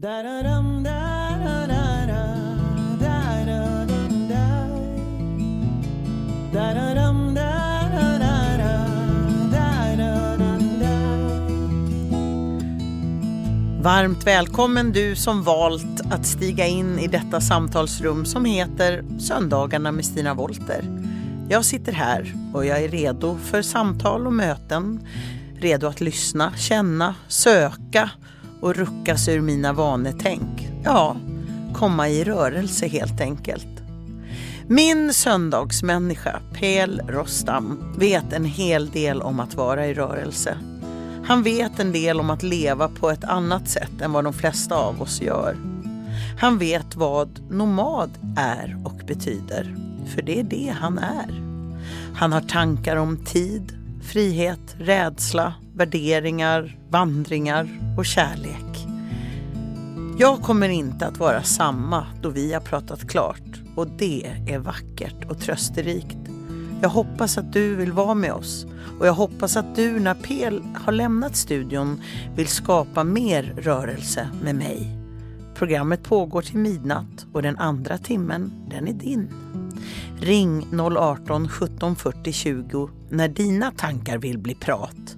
Varmt välkommen du som valt att stiga in i detta samtalsrum som heter Söndagarna med Stina Volter. Jag sitter här och jag är redo för samtal och möten. Redo att lyssna, känna, söka och ruckas ur mina vanetänk. Ja, komma i rörelse helt enkelt. Min söndagsmänniska, Pel Rostam, vet en hel del om att vara i rörelse. Han vet en del om att leva på ett annat sätt än vad de flesta av oss gör. Han vet vad nomad är och betyder, för det är det han är. Han har tankar om tid, frihet, rädsla, värderingar, vandringar och kärlek. Jag kommer inte att vara samma då vi har pratat klart och det är vackert och trösterikt. Jag hoppas att du vill vara med oss och jag hoppas att du när Pel har lämnat studion vill skapa mer rörelse med mig. Programmet pågår till midnatt och den andra timmen, den är din. Ring 018 17 40 20 när dina tankar vill bli prat.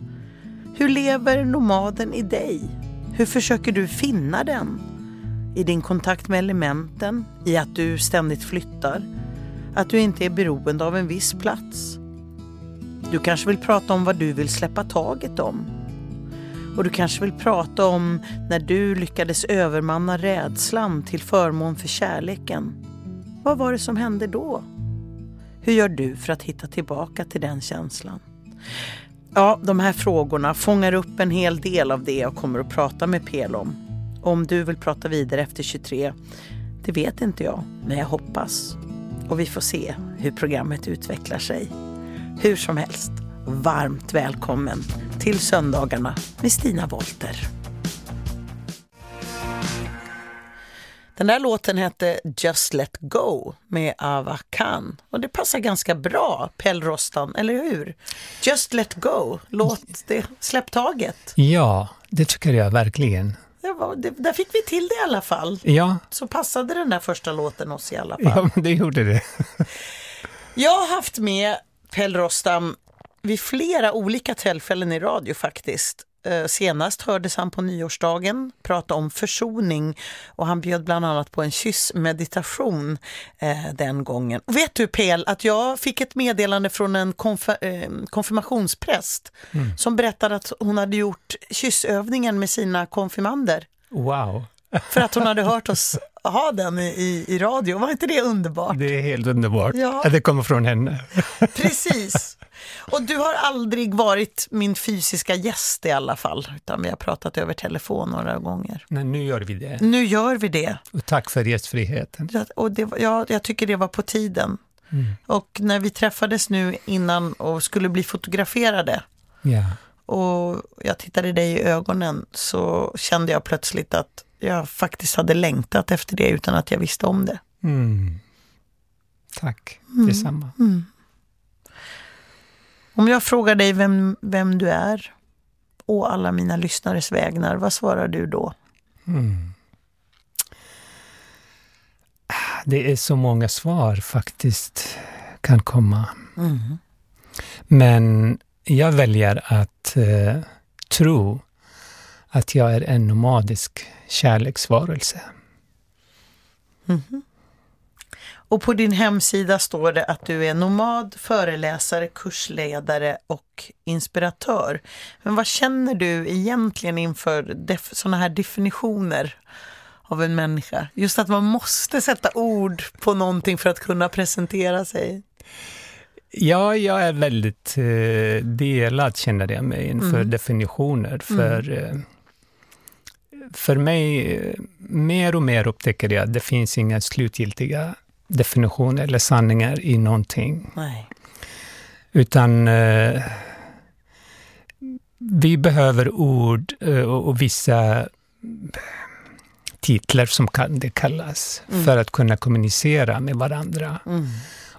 Hur lever nomaden i dig? Hur försöker du finna den? I din kontakt med elementen, i att du ständigt flyttar, att du inte är beroende av en viss plats. Du kanske vill prata om vad du vill släppa taget om. Och du kanske vill prata om när du lyckades övermanna rädslan till förmån för kärleken. Vad var det som hände då? Hur gör du för att hitta tillbaka till den känslan? Ja, de här frågorna fångar upp en hel del av det jag kommer att prata med Pel om. Om du vill prata vidare efter 23, det vet inte jag, men jag hoppas. Och vi får se hur programmet utvecklar sig. Hur som helst, varmt välkommen till Söndagarna med Stina Wolter. Den där låten hette Just Let Go med Ava Khan och det passar ganska bra, Pell Rostan, eller hur? Just Let Go, låt det, släpp taget. Ja, det tycker jag verkligen. Det var, det, där fick vi till det i alla fall. Ja, Så passade den där första låten oss i alla fall. ja men det gjorde det. Jag har haft med Pell Rostam vid flera olika tillfällen i radio faktiskt. Eh, Senast hördes han på nyårsdagen prata om försoning och han bjöd bland annat på en kyssmeditation eh, den gången. Vet du Pel, att jag fick ett meddelande från en konf- eh, konfirmationspräst som berättade att hon hade gjort kyssövningen med sina konfirmander. Wow, för att hon hade hört oss ha den i, i, radio. Var inte det underbart? det är helt underbart Ja. att det kommer från henne. Precis. Och du har aldrig varit min fysiska gäst i alla fall, utan vi har pratat över telefon några gånger. Men nu gör vi det. Nu gör vi det. Och tack för gästfriheten. Ja, Och det ja, jag tycker det var på tiden. Och när vi träffades nu innan och skulle bli fotograferade Ja. och jag tittade dig i ögonen så kände jag plötsligt att jag faktiskt hade längtat efter det utan att jag visste om det. Mm. Tack, detsamma. Om jag frågar dig vem, vem du är och alla mina lyssnares vägnar, vad svarar du då? Mm. Det är så många svar faktiskt kan komma. Mm. Men jag väljer att eh, tro att jag är en nomadisk kärleksvarelse. Och på din hemsida står det att du är nomad, föreläsare, kursledare och inspiratör. Men vad känner du egentligen inför sådana här definitioner av en människa? Just att man måste sätta ord på någonting för att kunna presentera sig. Ja, jag är väldigt eh, delad, känner jag mig, inför definitioner. För, eh, för mig, mer och mer upptäcker jag att det finns inga slutgiltiga definitioner eller sanningar i någonting. Nej. Utan eh, vi behöver ord eh, och, och vissa titlar, som kan det kallas, för att kunna kommunicera med varandra Mm.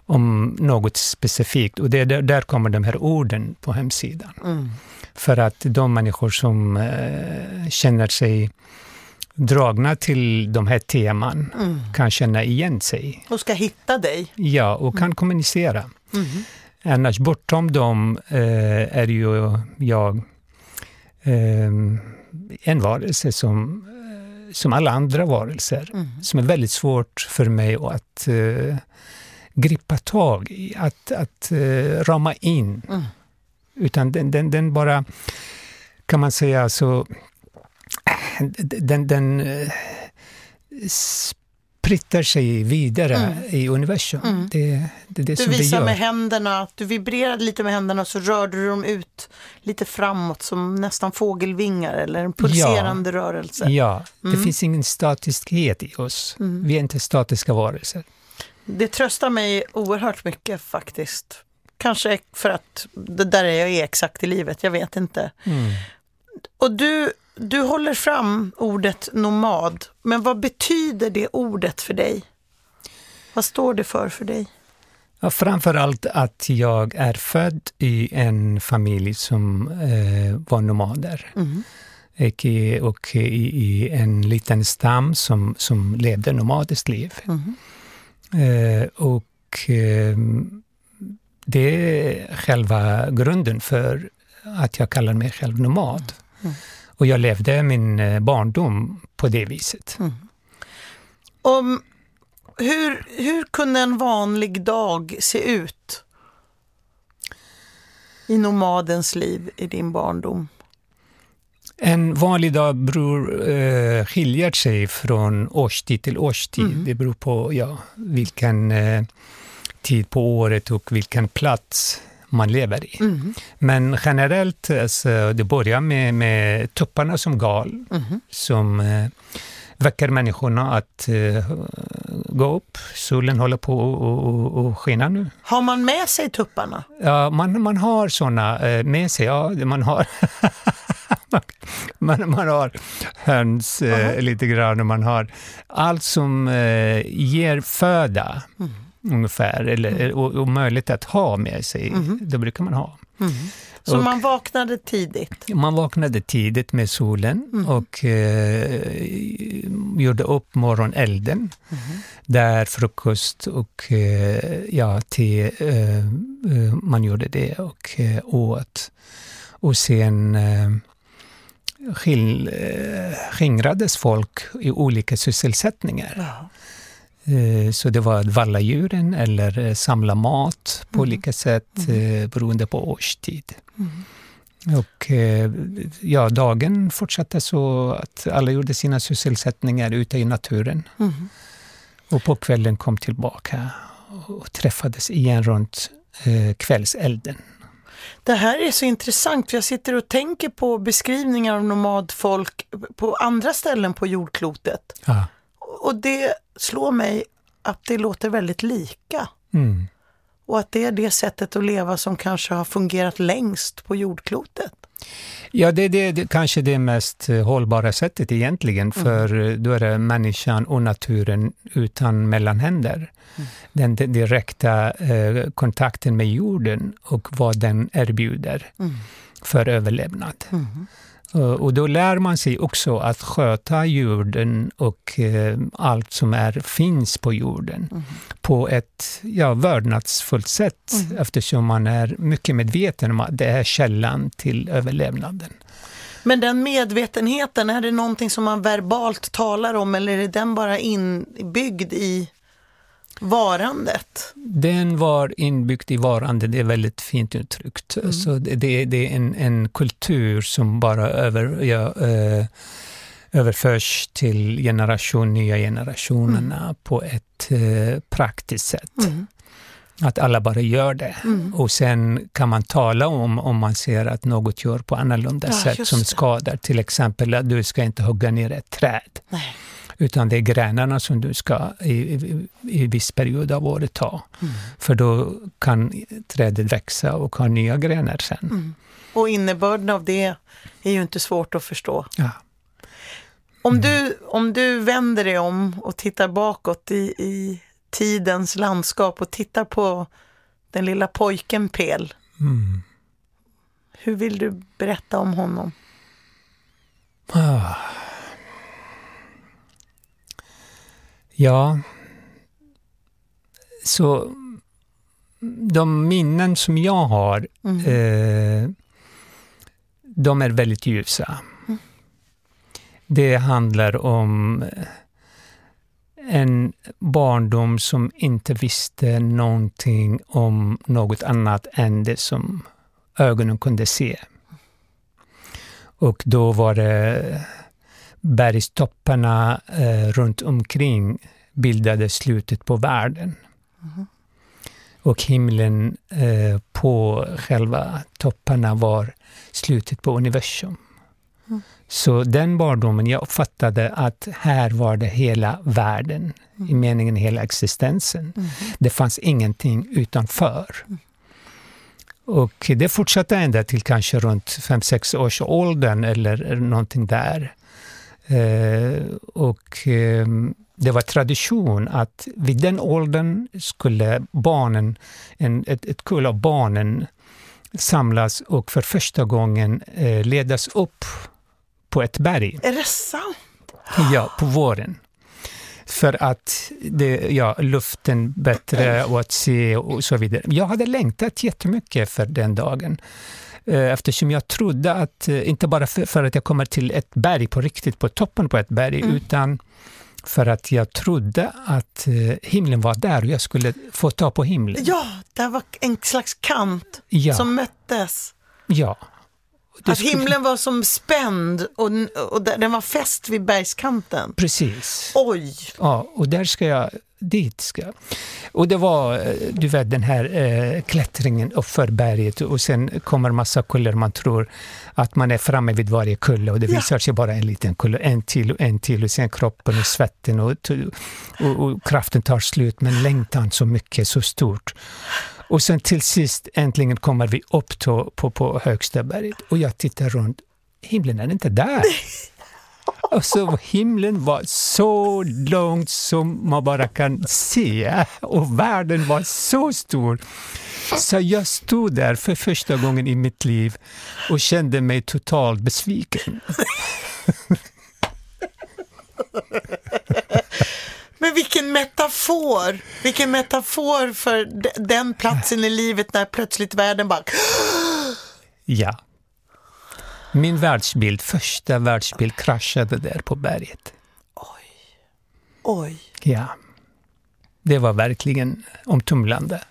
om något specifikt. Och det är där, där kommer de här orden på hemsidan. Mm. För att de människor som eh, känner sig dragna till de här teman mm. kan känna igen sig. Och ska hitta dig. Ja, och kan mm. kommunicera. Mm. Annars bortom dem eh, är ju jag eh, en varelse som, som alla andra varelser, mm. som är väldigt svårt för mig att eh, grippa tag i, att, att rama in. Utan den, den, den bara, kan man säga, så den, den spritter sig vidare mm. i universum. Mm. Det, det, det du som visar det med händerna, du vibrerade lite med händerna så rörde du dem ut lite framåt som nästan fågelvingar eller en pulserande ja. rörelse. Ja, mm. det finns ingen statiskhet i oss. Mm. Vi är inte statiska varelser. Det tröstar mig oerhört mycket faktiskt. Kanske för att det där är jag är exakt i livet, jag vet inte. Mm. Och du, du håller fram ordet nomad, men vad betyder det ordet för dig? Vad står det för för dig? Ja, framför allt att jag är född i en familj som eh, var nomader. Mm. Och, och i, i, en liten stam som, som levde nomadiskt liv. Mm. Eh, och eh, det är själva grunden för att jag kallar mig själv nomad. Mm. Och jag levde min eh, barndom på det viset. Mm. Om, hur, hur kunde en vanlig dag se ut i nomadens liv i din barndom? En vanlig dag beror, eh, skiljer sig från årstid till årstid. Mm. Det beror på ja, vilken eh, tid på året och vilken plats man lever i. Mm. Men generellt, alltså, det börjar med, med tupparna som gal, mm. som eh, väcker människorna att eh, gå upp. Solen håller på att skina nu. Har man med sig tupparna? Ja, man, man har såna eh, med sig. Ja, man har man, man har höns eh, lite grann och man har allt som eh, ger föda mm. Ungefär, eller, mm. och, och möjlighet att ha med sig. Mm. Det brukar man ha. Mm. Så och, man vaknade tidigt? Man vaknade tidigt med solen mm. och eh, gjorde upp morgonelden. Där frukost och eh, ja, te, eh, eh man gjorde det och eh, åt. Och sen eh, skil, eh, skingrades folk i olika sysselsättningar. Ja. Eh, så det var att valla djuren eller eh, samla mat på mm. olika sätt mm. beroende på årstid. Mm. Och ja, dagen fortsatte så att alla gjorde sina sysselsättningar ute i naturen. Mm. Och på kvällen kom tillbaka och träffades igen runt kvällselden. Det här är så intressant, för jag sitter och tänker på beskrivningar av nomadfolk på andra ställen på jordklotet. Ja. Och det slår mig att det låter väldigt lika. Mm. Och att det är det sättet att leva som kanske har fungerat längst på jordklotet. Ja, det är det, det, kanske det mest eh, hållbara sättet egentligen, mm. för mm. då är det människan och naturen utan mellanhänder. Mm. Den, den, direkta eh, kontakten med jorden och vad den erbjuder mm. för överlevnad. Eh, och då lär man sig också att sköta jorden och eh, allt som är, finns på jorden mm. på ett ja, vördnadsfullt sätt mm. eftersom man är mycket medveten om att det är källan till överlevnaden. Men den medvetenheten, är det någonting som man verbalt talar om eller är den bara inbyggd i varandet? Den var inbyggd i varande, det är väldigt fint uttryckt. Mm. Så det, det, är en, en kultur som bara över, ja, eh, överförs till generation, nya generationerna mm. på ett eh, praktiskt sätt. Mm. Att alla bara gör det. Mm. Och sen kan man tala om om man ser att något gör på annorlunda ja, sätt som skadar. Till exempel att du ska inte hugga ner ett träd. Nej. Utan det är grenarna som du ska i, i, i viss period av året ta. Mm. För då kan trädet växa och ha nya grenar sen. Mm. Och innebörden av det är ju inte svårt att förstå. Ja. Om, mm. du, om du vänder dig om och tittar bakåt i, i tidens landskap och tittar på den lilla pojken Pel. Mm. Hur vill du berätta om honom? Ah. Ja, så de minnen som jag har, Mm. eh, de är väldigt ljusa. Mm. Det handlar om en barndom som inte visste någonting om något annat än det som ögonen kunde se. Och då var det bergstopparna eh, runt omkring bildade slutet på världen. Och himlen eh, på själva topparna var slutet på universum. Mm. Så den barndomen, jag uppfattade att här var det hela världen, i meningen hela existensen. Mm. Det fanns ingenting utanför. Och det fortsatte ända till kanske runt 5-6 års åldern eller någonting där. Eh, och eh, det var tradition att vid den åldern skulle barnen, en, ett, ett kull av barnen samlas och för första gången eh, ledas upp på ett berg. Är det sant? Ja, på våren. För att det, ja, luften bättre och att se och så vidare. Jag hade längtat jättemycket för den dagen. Eh, Eftersom jag trodde att, eh, inte bara för, för att jag kommer till ett berg på riktigt, på toppen på ett berg, Mm. utan för att jag trodde att eh, himlen var där och jag skulle få ta på himlen. Ja, det var en slags kant Ja, som möttes. ja. Det Att skulle- himlen var som spänd och, och den var fäst vid bergskanten. Precis. Oj! Ja, och där ska jag, dit ska. Och det var, eh, du vet, den här eh, klättringen uppför berget och sen kommer massa kullar. Man tror att man är framme vid varje kulle och det Ja. visar sig bara en liten kulle, en till och en till och sen kroppen och svetten och, och, och kraften tar slut men längtan så mycket, så stort. Och sen till sist äntligen kommer vi upp to, på, på högsta berget och jag tittar runt, himlen är inte där. Och så himlen var så långt som man bara kan se och världen var så stor. Så jag stod där för första gången i mitt liv och kände mig totalt besviken. Men vilken metafor! Vilken metafor för de- den platsen i livet när plötsligt världen bara... Ja. Min världsbild, första världsbild kraschade där på berget. Oj. Ja. Det var verkligen omtumlande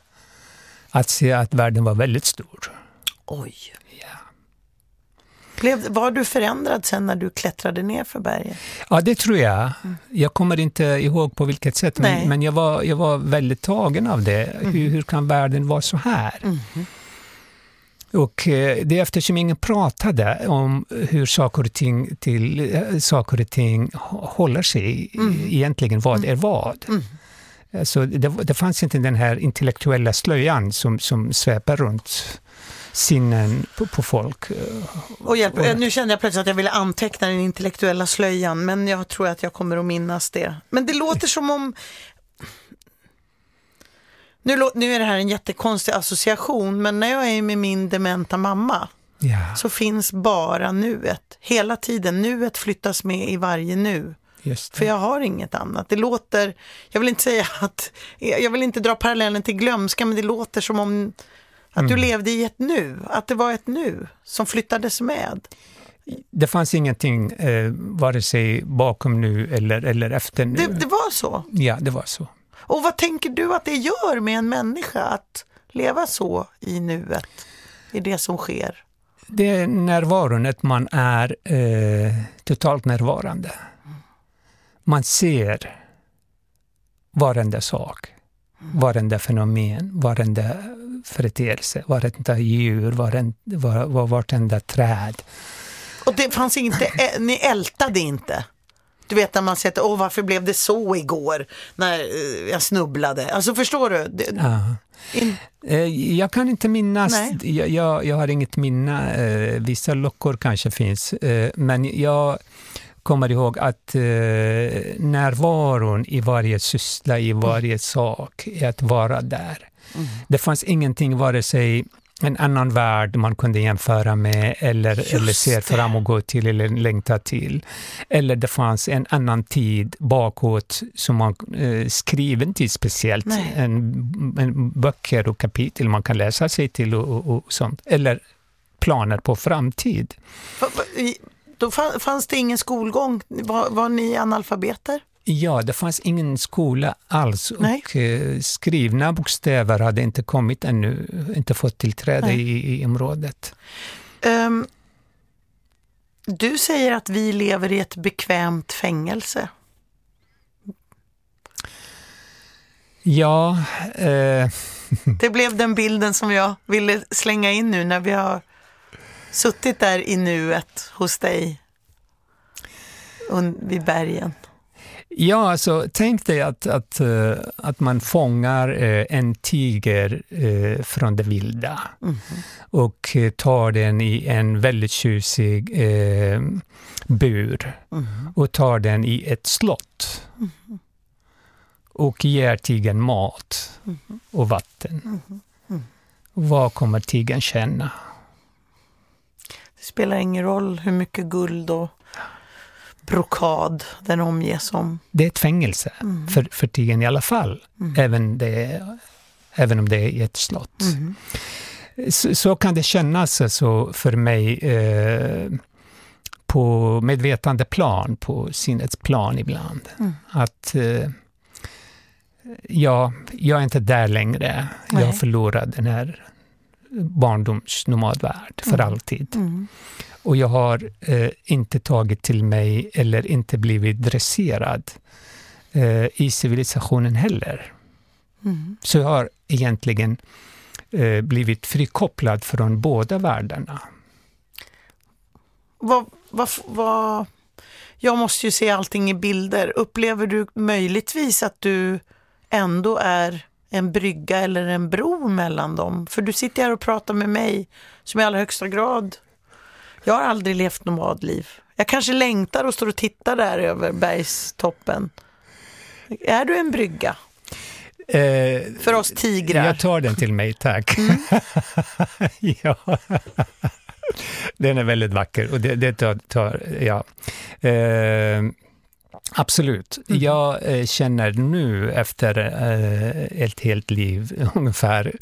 att se att världen var väldigt stor. Oj. Ja. Blev, var du förändrad sen när du klättrade ner för berget? Ja, det tror jag. Jag kommer inte ihåg på vilket sätt, men, men jag, var, jag var väldigt tagen av det. Hur, hur kan världen vara så här? Och eh, det är eftersom ingen pratade om hur saker och ting, till, eh, saker och ting hå- håller sig, egentligen vad är vad. Alltså, det, det fanns inte den här intellektuella slöjan som, som sväpar runt sinnen på, på folk. Och hjälp, eh, nu kände jag plötsligt att jag ville anteckna den intellektuella slöjan, men jag tror att jag kommer att minnas det. Men det låter som om... Nu, nu är det här en jättekonstig association, men när jag är med min dementa mamma Ja, så finns bara nuet. Hela tiden, nuet flyttas med i varje nu. För jag har inget annat. Det låter, jag vill inte säga att, jag vill inte dra parallellen till glömska, men det låter som om att du levde i ett nu, att det var ett nu som flyttades med. Det fanns ingenting, eh, vare sig bakom nu eller, eller efter nu. Det, det var så. Ja, det var så. Och vad tänker du att det gör med en människa att leva så i nuet, i det som sker? Det är närvaron, att man är eh, totalt närvarande. Man ser varenda sak, varenda fenomen, varenda företeelse, varenda djur, varenda, var, var, vartenda träd. Och det fanns inte, ä- ni ältade inte? Du vet när man säger, åh varför blev det så igår när eh, jag snubblade? Alltså förstår du? Det, Ja. in, Eh, Jag kan inte minnas, jag, jag, jag har inget minne, eh, vissa luckor kanske finns, men jag kommer ihåg att eh, närvaron i varje syssla, i varje sak, är att vara där. Det fanns ingenting, vare sig en annan värld man kunde jämföra med eller, eller se fram och gå till eller längta till. Eller det fanns en annan tid bakåt som man eh, skriven tid speciellt, en, en, böcker och kapitel man kan läsa sig till och, och, och sånt. Eller planer på framtid. Då fanns det ingen skolgång? Var, var ni analfabeter? Ja, det fanns ingen skola alls Nej. och eh, skrivna bokstäver hade inte kommit ännu, inte fått tillträde i, i området. Um, du säger att vi lever i ett bekvämt fängelse. Ja. Eh. Det blev den bilden som jag ville slänga in nu när vi har suttit där i nuet hos dig vid bergen. Ja, alltså tänk dig att, att, uh, att man fångar uh, en tiger uh, från det vilda mm. och tar den i en väldigt tjusig bur mm. och tar den i ett slott. Mm. Och ger tigern mat och vatten. Vad kommer tigern känna? Det spelar ingen roll hur mycket guld och brokad den omges om. Det är ett fängelse mm. för, för tigern i alla fall, mm. även, det, även om det är i ett slott. Mm. Så, så, kan det kännas alltså för mig eh, på medvetandeplan, på sinnets plan ibland. Mm. Att eh, ja, jag är inte där längre. Nej. Jag har förlorat den här barndomsnomadvärld för mm. alltid. Och jag har eh, inte tagit till mig eller inte blivit dresserad eh, i civilisationen heller. Mm. Så jag har egentligen eh, blivit frikopplad från båda världarna. Vad, vad, vad, jag måste ju se allting i bilder. Upplever du möjligtvis att du ändå är en brygga eller en bro mellan dem? För du sitter här och pratar med mig som i allra högsta grad jag har aldrig levt nomadliv. Jag kanske längtar och står och tittar där över bergstoppen. Är du en brygga? Eh, För oss tigrar. Jag tar den till mig, tack. Mm. ja. Den är väldigt vacker och det, det tar, tar ja. Eh, absolut. Mm. Jag eh, känner nu efter eh, ett helt liv ungefär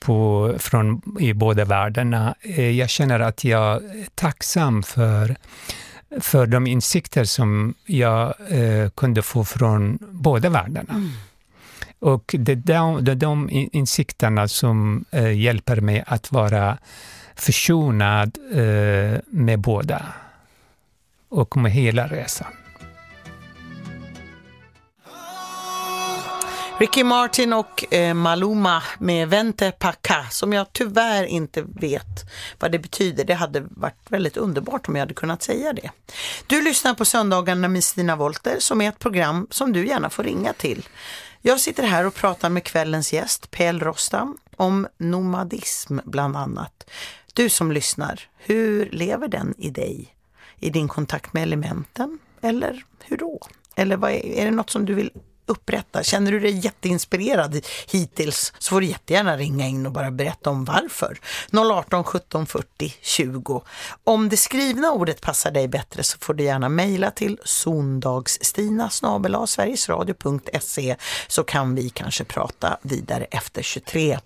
på, från, i båda världarna. Eh, jag känner att jag är tacksam för, för de insikter som jag eh, kunde få från båda världarna. Mm. Och det är de, det är de insikterna som eh, hjälper mig att vara försonad eh, med båda och med hela resan. Ricky Martin och eh, Maluma med Vente Paca som jag tyvärr inte vet vad det betyder. Det hade varit väldigt underbart om jag hade kunnat säga det. Du lyssnar på Söndagarna med Stina Wolter som är ett program som du gärna får ringa till. Jag sitter här och pratar med kvällens gäst Pell Rostam om nomadism bland annat. Du som lyssnar, hur lever den i dig? I din kontakt med elementen? Eller hur då? Eller vad är, är det något som du vill upprätta. Känner du dig jätteinspirerad hittills så får du jättegärna ringa in och bara berätta om varför. 018 17 40 20. Om det skrivna ordet passar dig bättre så får du gärna mejla till sondagsstina sverigesradio.se så kan vi kanske prata vidare efter 23.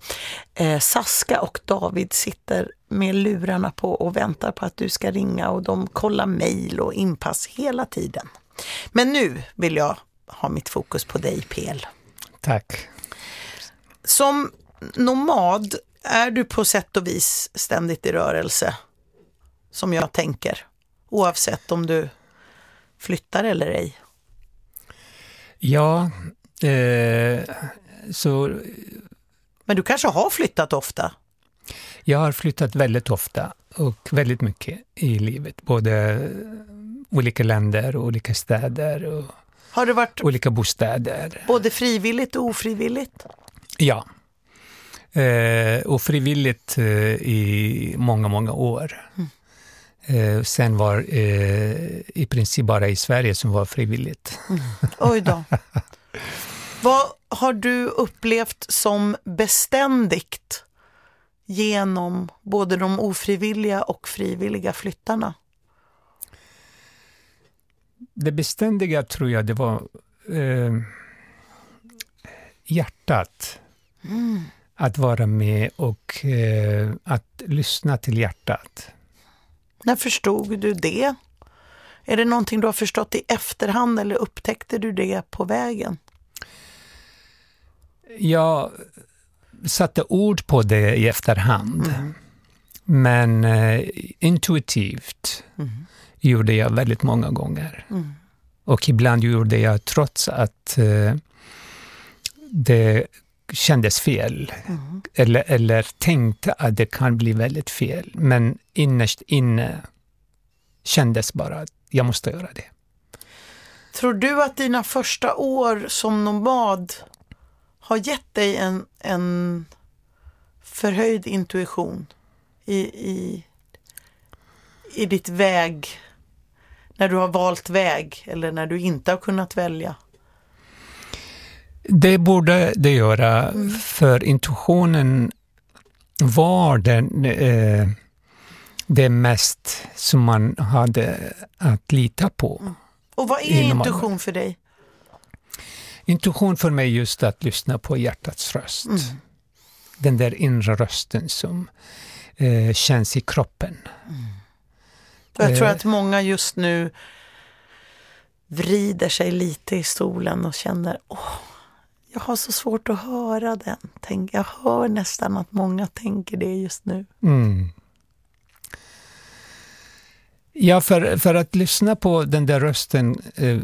Eh, Saska och David sitter med lurarna på och väntar på att du ska ringa och de kollar mejl och inpass hela tiden. Men nu vill jag ha mitt fokus på dig, PL. Tack. Som nomad är du på sätt och vis ständigt i rörelse, som jag tänker, oavsett om du flyttar eller ej. Ja, eh, så... Men du kanske har flyttat ofta? Jag har flyttat väldigt ofta och väldigt mycket i livet, både olika länder och olika städer. Och har det varit olika bostäder. Både frivilligt och ofrivilligt? Ja. Eh, och frivilligt eh, i många, många år. Mm. Eh, sen var eh, i princip bara i Sverige som var frivilligt. Mm. Oj då. Vad har du upplevt som beständigt genom både de ofrivilliga och frivilliga flyttarna? Det beständiga tror jag det var eh, hjärtat. Mm. Att vara med och eh, att lyssna till hjärtat. När förstod du det? Är det någonting du har förstått i efterhand eller upptäckte du det på vägen? Jag satte ord på det i efterhand. Mm. Men eh, intuitivt mm. Gjorde jag väldigt många gånger. Mm. Och ibland gjorde jag trots att eh, det kändes fel. Mm. Eller, eller tänkte att det kan bli väldigt fel. Men innerst inne kändes bara att jag måste göra det. Tror du att dina första år som nomad har gett dig en, en förhöjd intuition i, i, i ditt väg, när du har valt väg eller när du inte har kunnat välja? Det borde det göra, mm. för intuitionen var den, eh, det mest som man hade att lita på. Mm. Och vad är intuition för dig? Intuition för mig är just att lyssna på hjärtats röst. Mm. Den där inre rösten som eh, känns i kroppen. Mm. Jag tror eh. att många just nu vrider sig lite i stolen och känner åh, jag har så svårt att höra den. Tänk, jag hör nästan att många tänker det just nu. Mm. Ja, för, för att lyssna på den där rösten eh,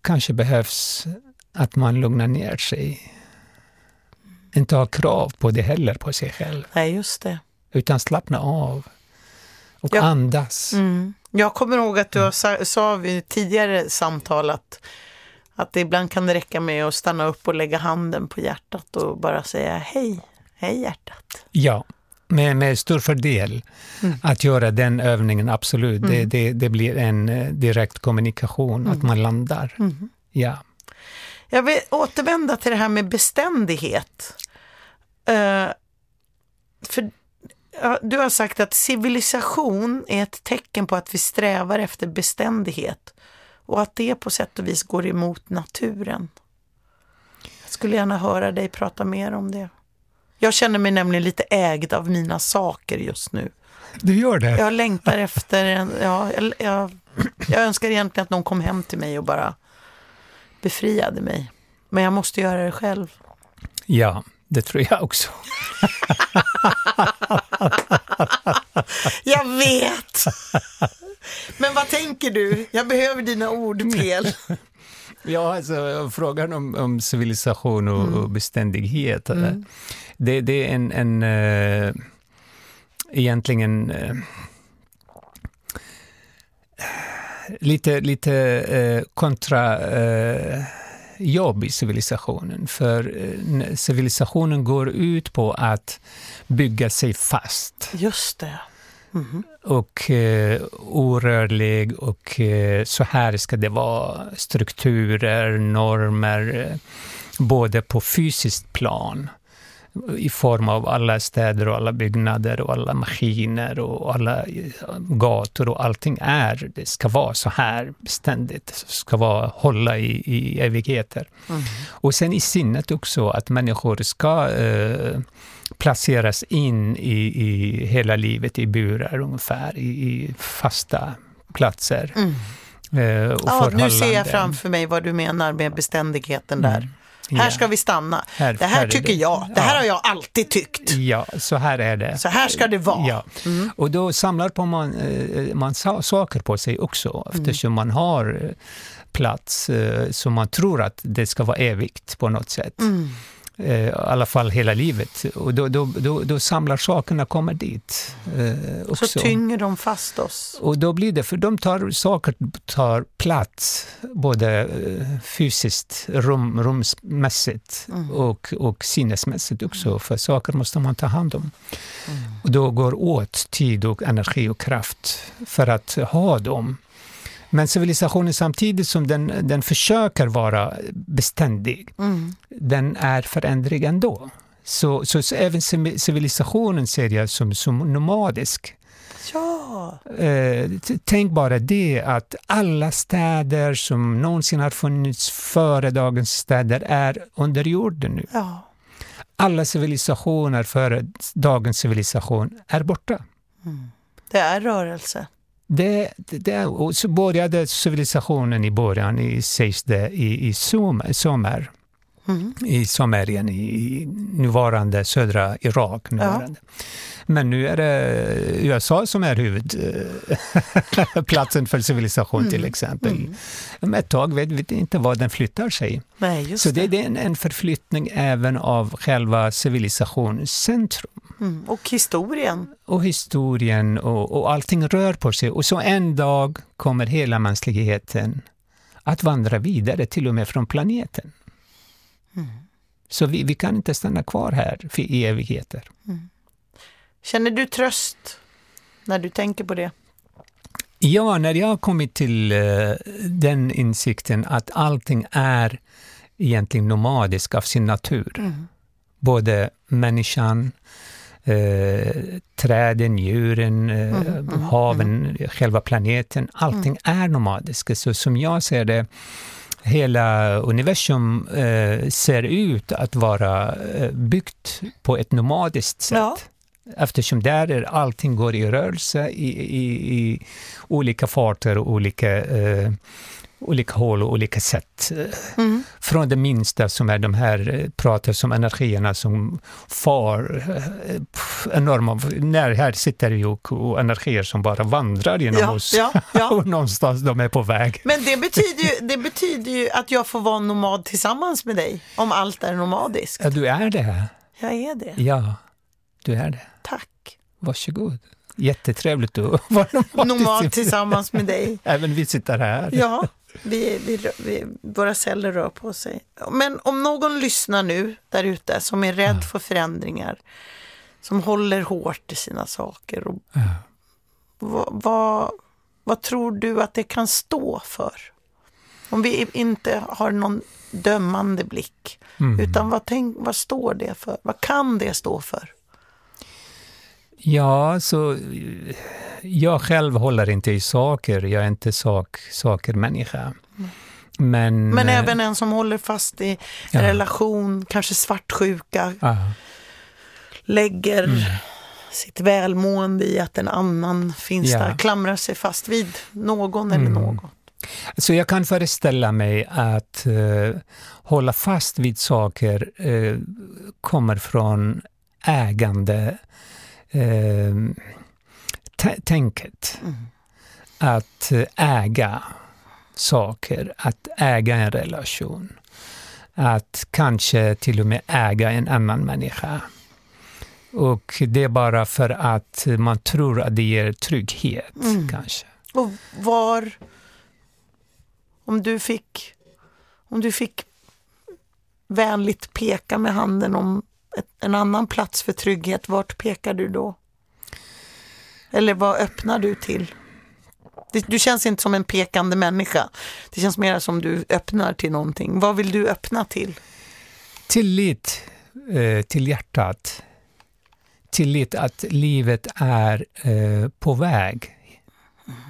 kanske behövs att man lugnar ner sig. Inte ha krav på det heller på sig själv. Nej, just det. Utan slappna av och jag, andas. Mm. Jag kommer ihåg att du har sa vid tidigare samtal att, att det ibland kan det räcka med att stanna upp och lägga handen på hjärtat och bara säga hej, hej hjärtat. Ja, med, med stor fördel mm. att göra den övningen, absolut. Mm. Det, det, det, blir en eh, direkt kommunikation, att mm. man landar. Mm. Ja. Jag vill återvända till det här med beständighet. Uh, för Du har sagt att civilisation är ett tecken på att vi strävar efter beständighet och att det på sätt och vis går emot naturen. Jag skulle gärna höra dig prata mer om det. Jag känner mig nämligen lite ägd av mina saker just nu. Du gör det? Jag längtar efter en, ja, jag, jag, jag önskar egentligen att någon kom hem till mig och bara befriade mig. Men jag måste göra det själv. Ja, det tror jag också. jag vet! Men vad tänker du? Jag behöver dina ord, Pel. Ja, alltså, frågan om, om civilisation och, mm. och beständighet. Eh, mm. Det, det, är en, en äh, egentligen äh, lite, lite äh, kontra jobb i civilisationen. För civilisationen går ut på att bygga sig fast. Just det. Mm. Och eh, orörlig och eh, så här ska det vara. Strukturer, normer, eh, både på fysiskt plan i form av alla städer och alla byggnader och alla maskiner och alla gator och allting är, det ska vara så här beständigt, det ska vara, hålla i, i evigheter. Mm. Och sen i sinnet också, att människor ska eh, placeras in i, i hela livet i burar ungefär, i, i fasta platser. Mm. Eh, och ja, nu ser jag framför mig vad du menar med beständigheten där. Mm. Här ska vi stanna. Här, det här, här tycker det. jag. Det här ja. har jag alltid tyckt. Ja, så här är det. Så här ska det vara. Ja. Mm. Och då samlar på man, eh, man saker på sig också mm. eftersom mm. man har eh, plats som man tror att det ska vara evigt på något sätt. Mm. Eh, i alla fall hela livet. Och då, då, då, då samlar sakerna kommer dit. Eh, också. Så tynger de fast oss? Och då blir det, för de tar, saker tar plats, både eh, fysiskt, rum, rumsmässigt mm. och, och sinnesmässigt också, mm. för saker måste man ta hand om. Mm. Och då går åt tid och energi och kraft för att ha dem. Men civilisationen samtidigt som den, den försöker vara beständig, mm. den är förändrig ändå. Så, så, så även civilisationen ser jag som, som nomadisk. Ja. Eh, tänk bara det att alla städer som någonsin har funnits före dagens städer är under jorden nu. Ja. Alla civilisationer före dagens civilisation är borta. Mm. Det är rörelse. Det, det, och så började civilisationen i början, i, sägs det, i, i sommar. Mm. i Somerien i nuvarande södra Irak. Nuvarande. Ja. Men nu är det USA som är huvudplatsen för civilisation mm. till exempel. Mm. Om ett tag vet vi inte var den flyttar sig. Nej, Så det, det är en, en, förflyttning även av själva civilisationens centrum. Mm. Och historien. Och historien och, och allting rör på sig. Och så en dag kommer hela mänskligheten att vandra vidare till och med från planeten. Mm. Så vi, vi, kan inte stanna kvar här för i evigheter. Mm. Känner du tröst när du tänker på det? Ja, när jag har kommit till uh, den insikten att allting är egentligen nomadisk av sin natur. Mm. Både människan, uh, träden, djuren, uh, mm, haven, själva planeten. Allting är nomadiskt. Så som jag ser det hela universum eh, ser ut att vara eh, byggt på ett nomadiskt sätt. Ja. Eftersom där är allting går i rörelse i, i, i olika farter och olika eh, olika håll och olika sätt. Mm. Från det minsta som är de här, eh, pratar som energierna som far eh, enorma, när här sitter ju och energier som bara vandrar genom ja, oss ja, ja. och någonstans de är på väg. Men det betyder, ju, det betyder ju att jag får vara nomad tillsammans med dig, om allt är nomadiskt. Ja, du är det. Jag är det. Ja, du är det. Tack. Varsågod. Jättetrevligt att vara nomad, nomad tillsammans med dig. Även vi sitter här. Ja, vi, vi, vi, våra celler rör på sig. Men om någon lyssnar nu där ute som är rädd ja. för förändringar, som håller hårt i sina saker. Och, ja. vad, vad, vad tror du att det kan stå för? Om vi inte har någon dömande blick, mm. utan vad, tänk, vad står det för? Vad kan det stå för? Ja, så jag själv håller inte i saker, jag är inte sak, saker-människa. Men, Men äh, även en som håller fast i ja. relation, kanske svartsjuka, aha. lägger mm. sitt välmående i att en annan finns ja. där, klamrar sig fast vid någon eller mm. något. Så jag kan föreställa mig att uh, hålla fast vid saker uh, kommer från ägande uh, tänket. Mm. Att äga saker, att äga en relation. Att kanske till och med äga en annan människa. Och det är bara för att man tror att det ger trygghet, mm. kanske. Och var... Om du fick... Om du fick vänligt peka med handen om en annan plats för trygghet, vart pekar du då? Eller vad öppnar du till? Du känns inte som en pekande människa. Det känns mer som du öppnar till någonting. Vad vill du öppna till? Tillit eh, till hjärtat. Tillit att livet är eh, på väg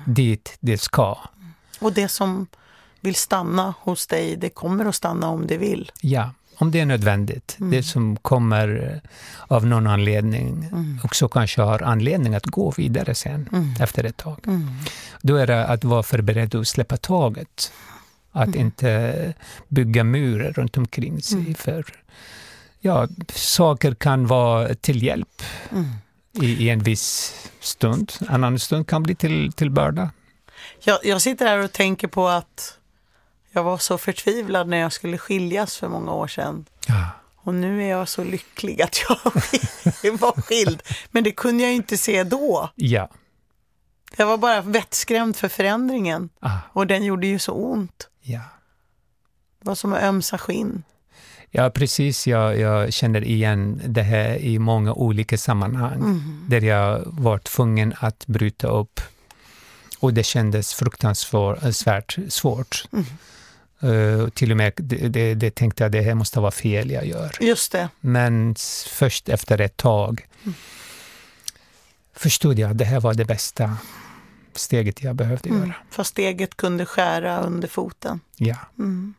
dit det ska. Och det som vill stanna hos dig, det kommer att stanna om det vill? Ja om det är nödvändigt. Mm. Det som kommer eh, av någon anledning mm. också kanske har anledning att gå vidare sen mm. efter ett tag. Mm. Då är det att vara förberedd att släppa taget. Att mm. inte bygga murar runt omkring sig. Mm. För ja, saker kan vara till hjälp i, i, en viss stund. En annan stund kan bli till, till börda. Jag, jag sitter här och tänker på att jag var så förtvivlad när jag skulle skiljas för många år sedan. Ja. Och nu är jag så lycklig att jag var skild. Men det kunde jag inte se då. Ja. Jag var bara vettskrämd för förändringen. Ah. Och den gjorde ju så ont. Ja. Det var som att ömsa skinn. Ja, precis. Jag, jag känner igen det här i många olika sammanhang. Mm. Där jag var tvungen att bryta upp. Och det kändes fruktansvärt svårt. Mm. Uh, till och med det, det, det tänkte jag det här måste vara fel jag gör. Just det. Men först efter ett tag mm. förstod jag att det här var det bästa steget jag behövde mm. göra. För steget kunde skära under foten. Ja. Mm.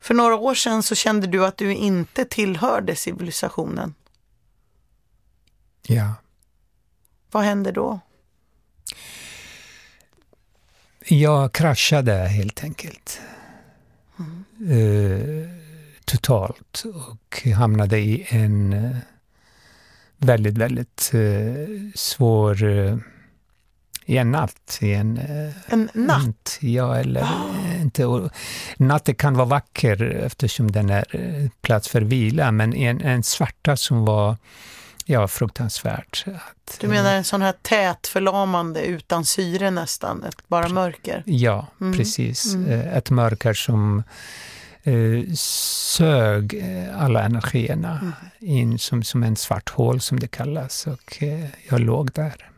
För några år sedan så kände du att du inte tillhörde civilisationen. Ja. Vad hände då? Jag kraschade helt enkelt. Mm. Uh, totalt och hamnade i en uh, väldigt, väldigt uh, svår i en natt. I en, en natt? ja, eller oh. inte. natten kan vara vacker eftersom den är plats för vila, men en, en svarta som var Ja, fruktansvärt. Att, du menar en sån här tät, förlamande, utan syre nästan, ett bara mörker? Ja, mm. precis. Mm. Eh, ett mörker som eh, sög eh, alla energierna mm. in som, som en svart hål, som det kallas. Och eh, jag låg där.